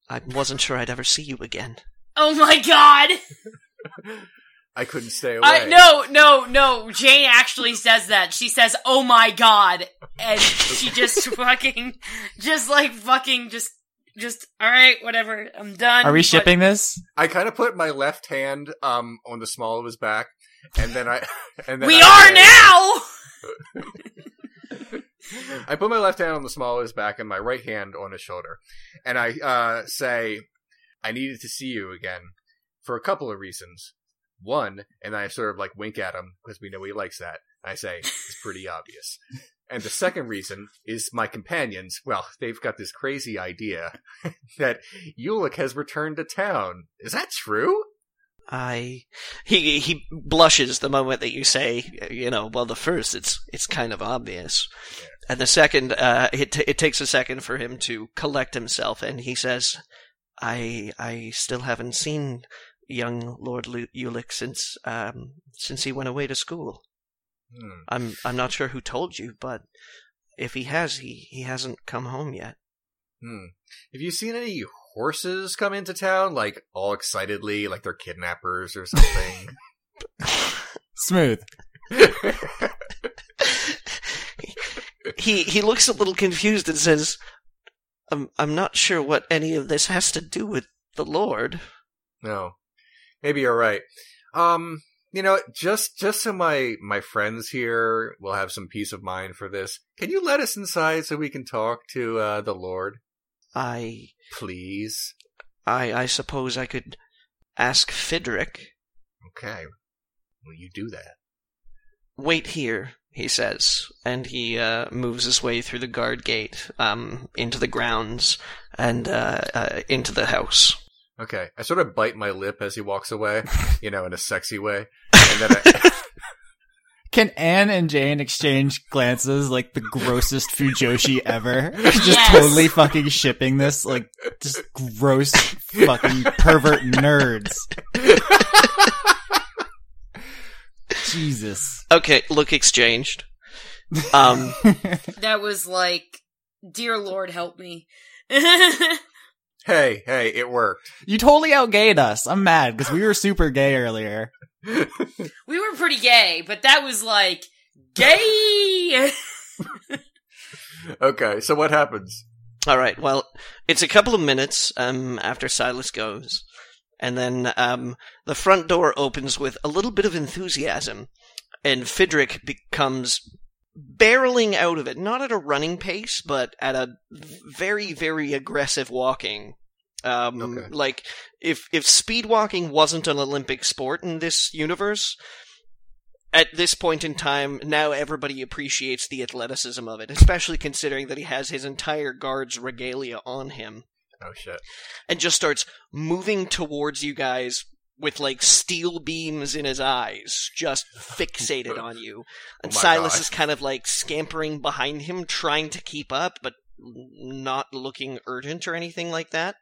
I wasn't sure I'd ever see you again." oh my god! I couldn't stay away. I no no no. Jane actually says that. She says, "Oh my god," and she just fucking, just like fucking, just just all right, whatever. I'm done. Are we But- shipping this? I kind of put my left hand um on the small of his back, and then I and then We I are now. I put my left hand on the small of his back and my right hand on his shoulder, and I uh, say, "I needed to see you again for a couple of reasons. One, and I sort of like wink at him because we know he likes that. I say it's pretty obvious. And the second reason is my companions. Well, they've got this crazy idea that Ulick has returned to town. Is that true? I he he blushes the moment that you say, you know, well the first it's it's kind of obvious. And the second uh it t- it takes a second for him to collect himself and he says, I I still haven't seen young Lord Lu- Ulick since um since he went away to school. Hmm. I'm I'm not sure who told you, but if he has, he he hasn't come home yet. Hmm. Have you seen any horses come into town, like all excitedly, like they're kidnappers or something? Smooth. he he looks a little confused and says, "I'm I'm not sure what any of this has to do with the Lord." no, maybe you're right. Um, you know, just just so my my friends here will have some peace of mind for this. Can you let us inside so we can talk to uh, the Lord, I please? I I suppose I could ask Fidrick. Okay, will you do that? Wait here, he says, and he uh, moves his way through the guard gate um, into the grounds and uh, uh, into the house. Okay, I sort of bite my lip as he walks away, you know, in a sexy way, and then I, Can Anne and Jane exchange glances like the grossest Fujoshi ever? Just Yes. totally fucking shipping this, like, just gross fucking pervert nerds. Jesus. Okay, look exchanged. Um, That was like, dear Lord, help me. Hey, hey, it worked. you totally outgayed us. I'm mad because we were super gay earlier. we were pretty gay, but that was like gay. Okay, so what happens? All right. Well, it's a couple of minutes um, after Silas goes, and then um, the front door opens with a little bit of enthusiasm, and Fidrick becomes barreling out of it, not at a running pace, but at a very, very aggressive walking. Um, Okay. Like if if speed walking wasn't an Olympic sport in this universe. At this point in time, now everybody appreciates the athleticism of it, especially considering that he has his entire guard's regalia on him Oh shit. and just starts moving towards you guys with like steel beams in his eyes, just fixated on you. And Oh Silas God. is kind of like scampering behind him, trying to keep up, but not looking urgent or anything like that.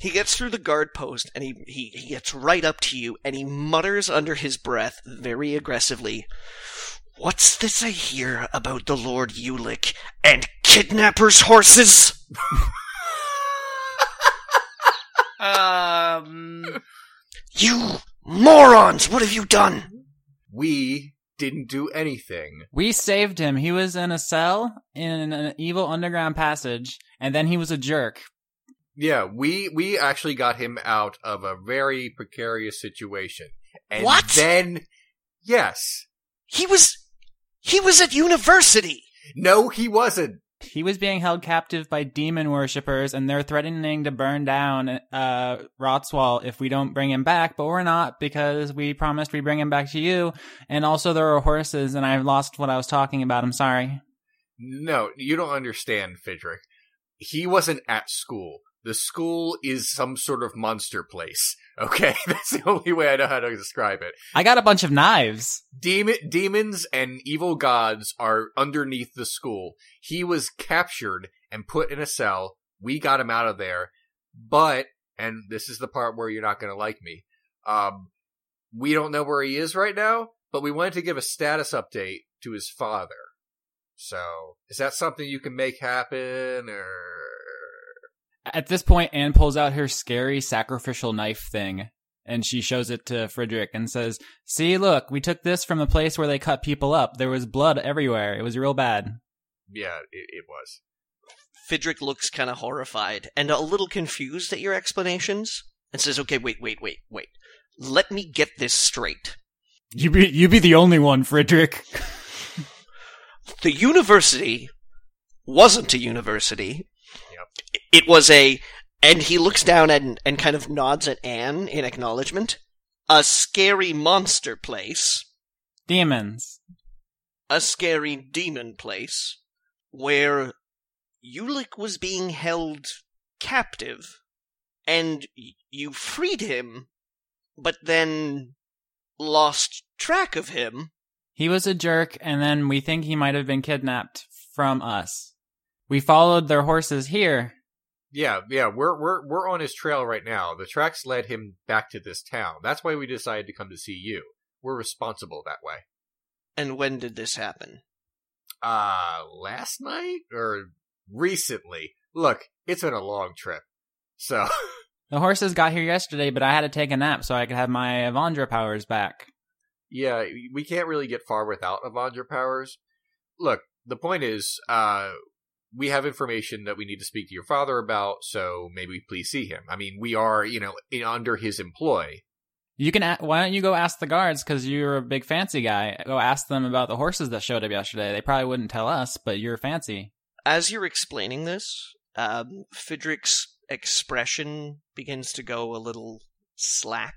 He gets through the guard post and he, he, he gets right up to you and he mutters under his breath very aggressively, What's this I hear about the Lord Ulick and kidnappers' horses? um, You morons! What have you done? We didn't do anything. We saved him. He was in a cell in an evil underground passage, and then he was a jerk. Yeah, we we actually got him out of a very precarious situation. And What? then yes. He was. He was at university! No, he wasn't. He was being held captive by demon worshippers, and they're threatening to burn down uh, Rotswald if we don't bring him back. But we're not because we promised we bring him back to you. And also, there are horses, and I've lost what I was talking about. I'm sorry. No, you don't understand, Fidrick. He wasn't at school. The school is some sort of monster place. Okay, that's the only way I know how to describe it. I got a bunch of knives. Demon, demons and evil gods are underneath the school. He was captured and put in a cell. We got him out of there. But, and this is the part where you're not going to like me, um, we don't know where he is right now, but we wanted to give a status update to his father. So, is that something you can make happen, or? At this point, Anne pulls out her scary sacrificial knife thing, and she shows it to Frederick and says, "See, look, we took this from the place where they cut people up. There was blood everywhere. It was real bad." Yeah, it, it was. Fidrick looks kind of horrified and a little confused at your explanations and says, Okay, wait, wait, wait, wait. Let me get this straight. You be you be the only one, Frederick. The university wasn't a university. It was a. And he looks down and, and kind of nods at Anne in acknowledgement. A scary monster place. Demons. a scary demon place where Ulick was being held captive, and you freed him but then lost track of him. He was a jerk, and then we think he might have been kidnapped from us. We followed their horses here. Yeah, yeah, we're we're we're on his trail right now. The tracks led him back to this town. That's why we decided to come to see you. We're responsible that way. And when did this happen? Uh, last night or recently? Look, it's been a long trip. So, The horses got here yesterday, but I had to take a nap so I could have my Avandra powers back. yeah, we can't really get far without Avandra powers. Look, the point is, uh, we have information that we need to speak to your father about, so maybe please see him. I mean, we are, you know, in, under his employ. You can. A- why don't you go ask the guards? Because you're a big fancy guy. Go ask them about the horses that showed up yesterday. They probably wouldn't tell us, but you're fancy. As you're explaining this, um, Fidrick's expression begins to go a little slack,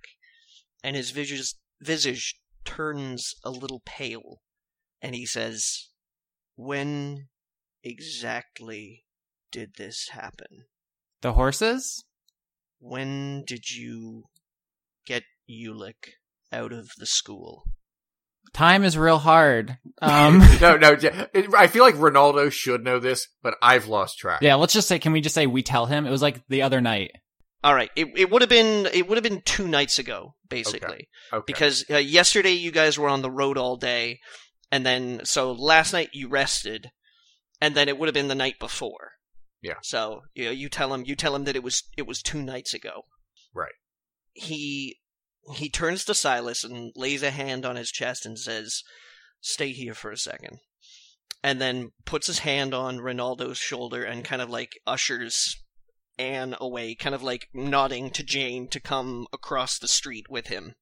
and his visage, visage turns a little pale, and he says, When exactly did this happen? The horses? When did you get Ulick out of the school? Time is real hard. Um, no, no, yeah, I feel like Ronaldo should know this, but I've lost track. yeah. Let's just say, can we just say we tell him? It was like the other night. All right, it it would have been it would have been two nights ago, basically. Okay. because uh, yesterday you guys were on the road all day, and then so last night you rested, and then it would have been the night before. Yeah. So you know, you tell him you tell him that it was it was two nights ago. Right. He he turns to Silas and lays a hand on his chest and says, "Stay here for a second. and then puts his hand on Ronaldo's shoulder and kind of like ushers Anne away, kind of like nodding to Jane to come across the street with him.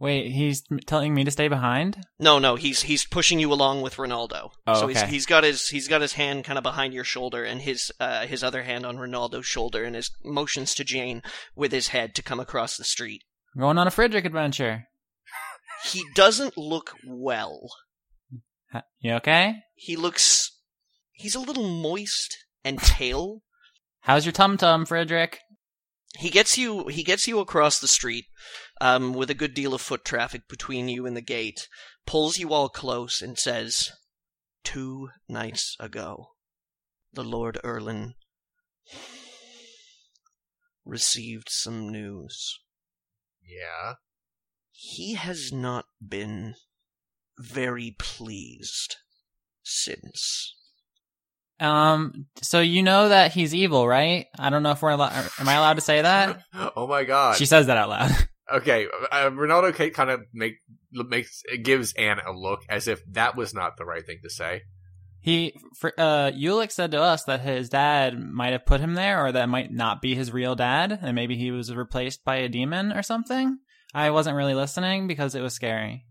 Wait, he's telling me to stay behind? No, no, he's he's pushing you along with Ronaldo. Oh, so he's he's got his he's got his hand kind of behind your shoulder and his uh his other hand on Ronaldo's shoulder and his motions to Jane with his head to come across the street. I'm going on a Frederick adventure. He doesn't look well. You okay? He looks he's a little moist and pale. How's your tum tum, Frederick? He gets you he gets you across the street um, with a good deal of foot traffic between you and the gate, pulls you all close and says, Two nights ago, the Lord Erlin received some news. Yeah. He has not been very pleased since. Um, so you know that he's evil, right? I don't know if we're allowed. Am I allowed to say that? oh my god. She says that out loud. Okay, uh, Ronaldo Kate kind of make makes gives Anne a look as if that was not the right thing to say. He, fr- uh, Ulick said to us that his dad might have put him there, or that might not be his real dad, and maybe he was replaced by a demon or something. I wasn't really listening because it was scary.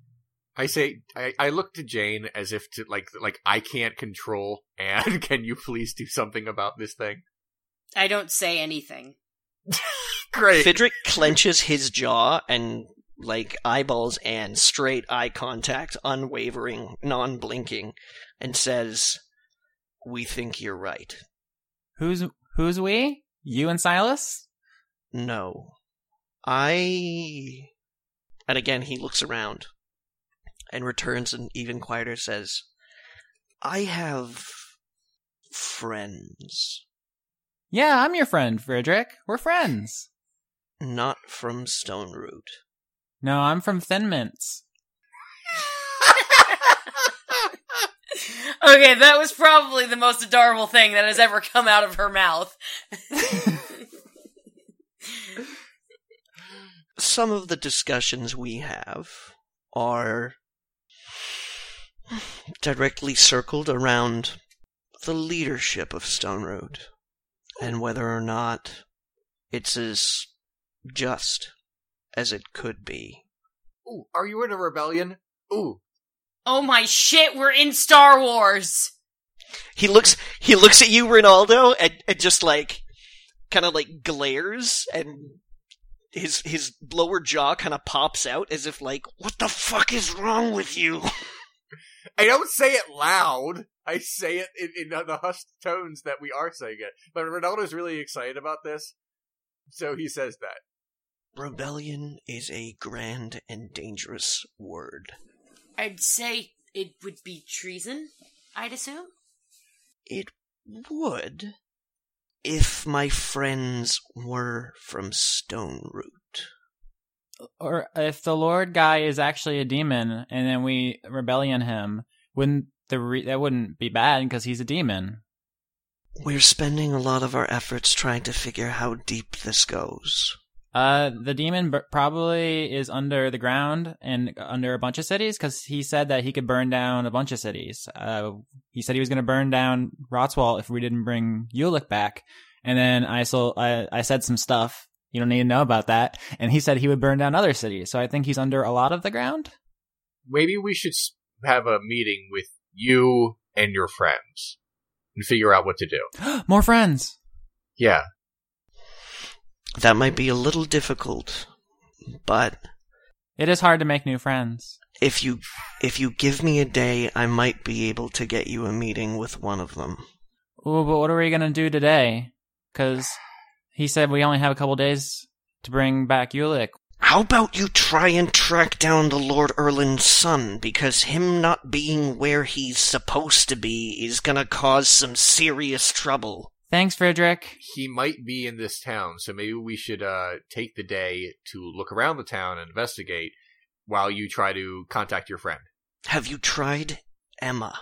I say I, I look to Jane as if to like like I can't control Anne. Can you please do something about this thing? I don't say anything. Great. Fidrick clenches his jaw and like eyeballs and straight eye contact, unwavering, non blinking, and says, We think you're right. Who's who's we? You and Silas? No. I. And again, he looks around and returns and even quieter says, I have friends. Yeah, I'm your friend, Frederick. We're friends. Not from Stone Root. No, I'm from Thin Mints. Okay, that was probably the most adorable thing that has ever come out of her mouth. Some of the discussions we have are directly circled around the leadership of Stone Root and whether or not it's as just as it could be. Ooh, are you in a rebellion? Ooh, Oh my shit, we're in Star Wars! He looks he looks at you, Ronaldo, and, and just like kind of like glares and his his lower jaw kind of pops out as if like, what the fuck is wrong with you? I don't say it loud. I say it in, in the hushed tones that we are saying it. But Ronaldo's really excited about this, so he says that. Rebellion is a grand and dangerous word. I'd say it would be treason, I'd assume. It would if my friends were from Stone Root. Or if the Lord guy is actually a demon, and then we rebellion him, wouldn't the re- that wouldn't be bad because he's a demon. We're spending a lot of our efforts trying to figure how deep this goes. Uh, the demon b- probably is under the ground and under a bunch of cities because he said that he could burn down a bunch of cities. Uh, he said he was going to burn down Rotswald if we didn't bring Ulick back. And then I, so, I, I said some stuff. You don't need to know about that. And he said he would burn down other cities. So I think he's under a lot of the ground. Maybe we should have a meeting with you and your friends and figure out what to do. More friends. Yeah. That might be a little difficult, but It is hard to make new friends. if you if you give me a day, I might be able to get you a meeting with one of them. Ooh, but what are we gonna do today? Because he said we only have a couple days to bring back Ulick. How about you try and track down the Lord Erlin's son, because him not being where he's supposed to be is gonna cause some serious trouble. Thanks, Frederick. He might be in this town, so maybe we should uh, take the day to look around the town and investigate while you try to contact your friend. Have you tried Emma?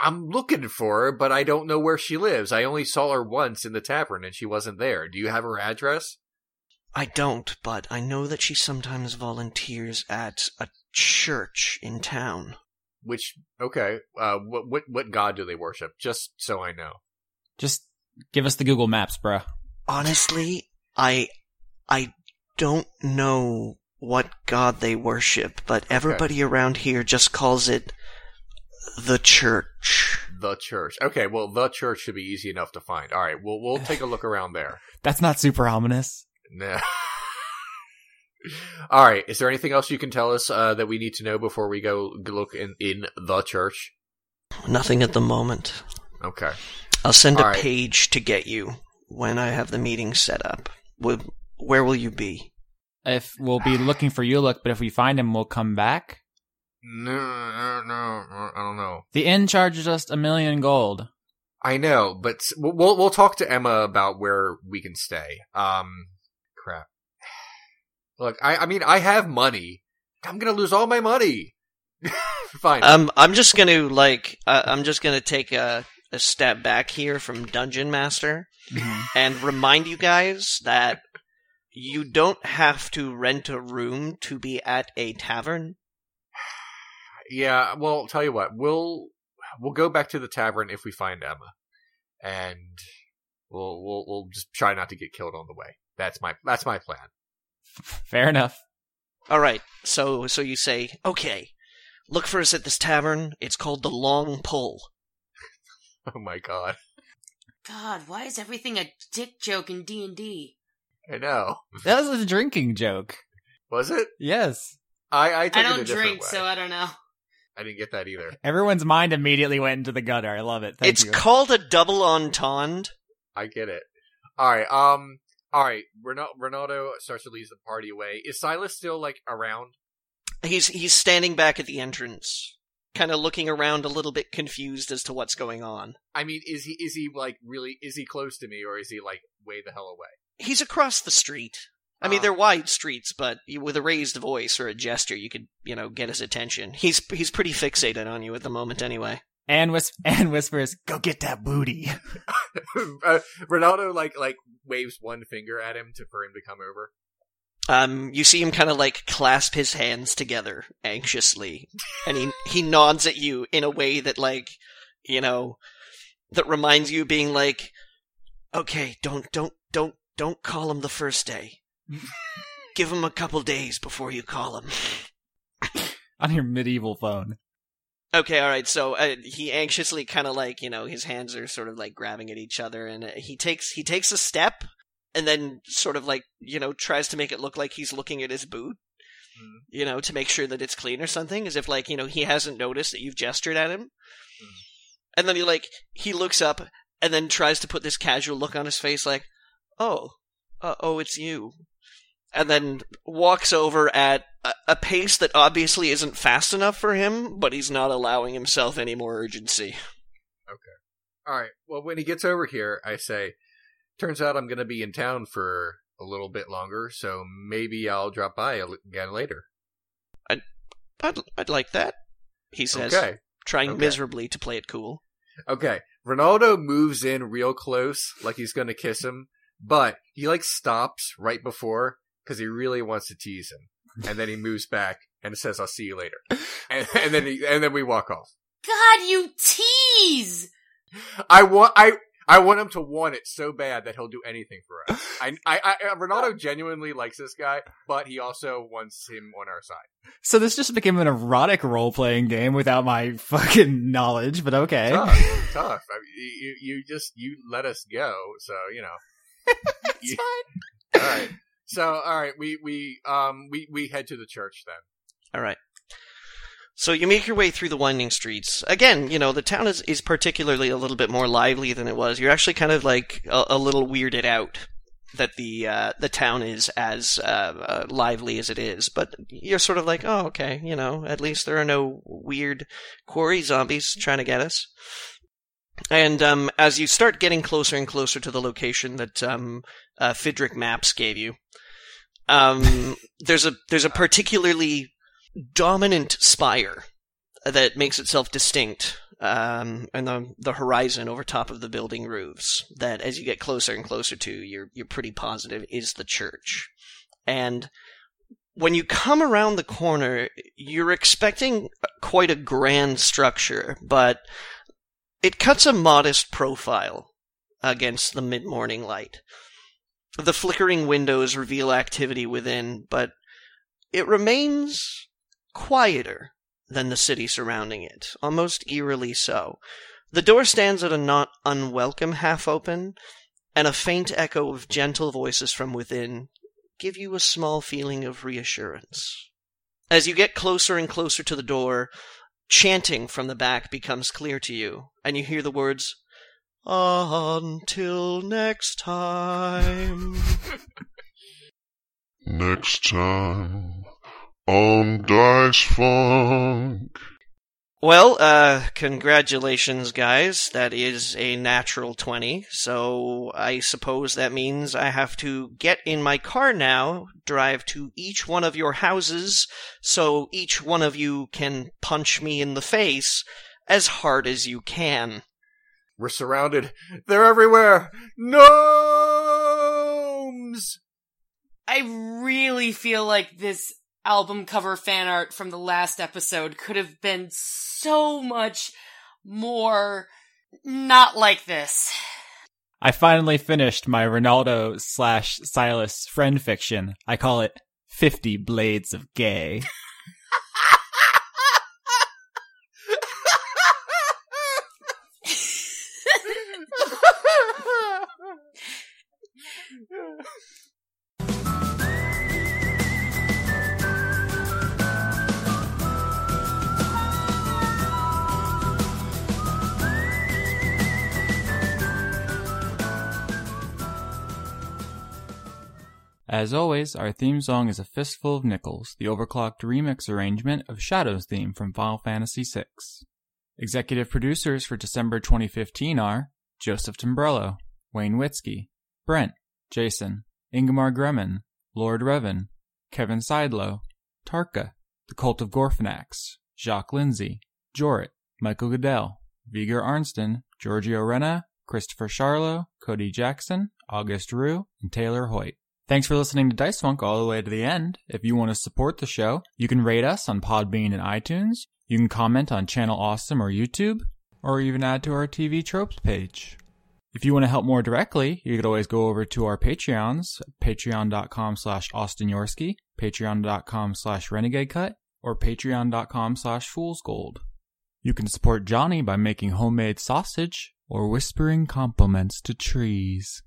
I'm looking for her, but I don't know where she lives. I only saw her once in the tavern and she wasn't there. Do you have her address? I don't, but I know that she sometimes volunteers at a church in town. Which okay, uh, what what what god do they worship? Just so I know. Just give us the Google Maps, bruh. Honestly, I I don't know what god they worship, but everybody around here just calls it the church. The church. Okay, well, the church should be easy enough to find. All right, we'll we'll take a look around there. That's not super ominous. Nah. All right. Is there anything else you can tell us uh, that we need to know before we go look in in the church? Nothing at the moment. Okay. I'll send a All right. page to get you when I have the meeting set up. Where will you be? If we'll be looking for Ulick, but if we find him, we'll come back. No, no, no, I don't know. The inn charges us a million gold. I know, but we'll we'll we'll talk to Emma about where we can stay. Um, crap. Look, I I mean, I have money. I'm gonna lose all my money. Fine. Um, I'm just gonna like, uh, I'm just gonna take a, a step back here from Dungeon Master mm-hmm. and remind you guys that you don't have to rent a room to be at a tavern. Yeah, well, tell you what, we'll we'll go back to the tavern if we find Emma, and we'll we'll we'll just try not to get killed on the way. That's my that's my plan. Fair enough. All right, so so you say, okay, look for us at this tavern. It's called the Long Pull. Oh my god, God, why is everything a dick joke in D and D? I know. That was a drinking joke. Was it? Yes. I I, took I don't different drink, way. so I don't know. I didn't get that either. Everyone's mind immediately went into the gutter. I love it. Thank it's you. called a double entendre. I get it. All right. Um. All right. Ronaldo, Ronaldo starts to lead the party away. Is Silas still like around? He's he's standing back at the entrance, kind of looking around a little bit confused as to what's going on. I mean, is he is he like really is he close to me or is he like way the hell away? He's across the street. I mean, Ah. they're wide streets, but with a raised voice or a gesture, you could, you know, get his attention. He's he's pretty fixated on you at the moment, anyway. and, whis- and whispers, "Go get that booty." uh, Ronaldo like like waves one finger at him to for him to come over. Um, you see him kind of like clasp his hands together anxiously, and he he nods at you in a way that like, you know, that reminds you of being like, okay, don't don't don't don't call him the first day. Give him a couple days before you call him. on your medieval phone. Okay, all right. So uh, he anxiously kind of like you know his hands are sort of like grabbing at each other, and uh, he takes he takes a step, and then sort of like you know tries to make it look like he's looking at his boot, Mhm. you know, to make sure that it's clean or something, as if like you know he hasn't noticed that you've gestured at him, and then he like he looks up and then tries to put this casual look on his face, like, oh, uh, oh, it's you. and then walks over at a, a pace that obviously isn't fast enough for him, but he's not allowing himself any more urgency. Okay. All right. Well, when he gets over here, I say, "Turns out I'm going to be in town for a little bit longer, so maybe I'll drop by again later." I'd, I'd like that, he says, Okay. trying Okay. miserably to play it cool. Okay. Ronaldo moves in real close, like he's going to kiss him, but he like stops right before because he really wants to tease him, and then he moves back and says, "I'll see you later," and, and then he, and then we walk off. God, you tease! I want I I want him to want it so bad that he'll do anything for us. I I, I Ronaldo genuinely likes this guy, but he also wants him on our side. So this just became an erotic role playing game without my fucking knowledge, but okay. Tough, tough. I mean, you, you you just you let us go, so you know. It's You- fine. all right. So all right, we we um we we head to the church then. All right. So you make your way through the winding streets. Again, you know, the town is, is particularly a little bit more lively than it was. You're actually kind of like a, a little weirded out that the uh, the town is as uh, uh, lively as it is, but you're sort of like, oh, okay, you know, at least there are no weird quarry zombies trying to get us. And um, as you start getting closer and closer to the location that um, uh, Fidrick Maps gave you, um, there's a there's a particularly dominant spire that makes itself distinct um, and the the horizon over top of the building roofs. That as you get closer and closer to, you're you're pretty positive is the church. And when you come around the corner, you're expecting quite a grand structure, but it cuts a modest profile against the mid morning light. The flickering windows reveal activity within, but it remains quieter than the city surrounding it, almost eerily so. The door stands at a not unwelcome half open, and a faint echo of gentle voices from within give you a small feeling of reassurance. As you get closer and closer to the door, chanting from the back becomes clear to you, and you hear the words, Until next time. Next time on Dice Funk. Well, uh, congratulations, guys. That is a natural 20. So I suppose that means I have to get in my car now, drive to each one of your houses, so each one of you can punch me in the face as hard as you can. We're surrounded. They're everywhere. Gnomes. I really feel like this album cover fan art from the last episode could have been so much more not like this. I finally finished my Ronaldo slash Silas friend fiction. I call it 50 Blades of Gay. As always, our theme song is A Fistful of Nickels, the overclocked remix arrangement of Shadow's theme from Final Fantasy VI. Executive producers for December 2015 are Joseph Timbrello, Wayne Witzke, Brent, Jason, Ingmar Gremmen, Lord Revan, Kevin Seidlow, Tarka, The Cult of Gorfanax, Jacques Lindsay, Jorrit, Michael Goodell, Viger Arnston, Giorgio Renna, Christopher Charlo, Cody Jackson, August Rue, and Taylor Hoyt. Thanks for listening to Dice Funk all the way to the end. If you want to support the show, you can rate us on Podbean and iTunes. You can comment on Channel Awesome or YouTube, or even add to our TV Tropes page. If you want to help more directly, you could always go over to our Patreons, patreon.com slash Austin Yorski, patreon.com slash Renegade Cut, or patreon.com slash Fool's Gold. You can support Johnny by making homemade sausage or whispering compliments to trees.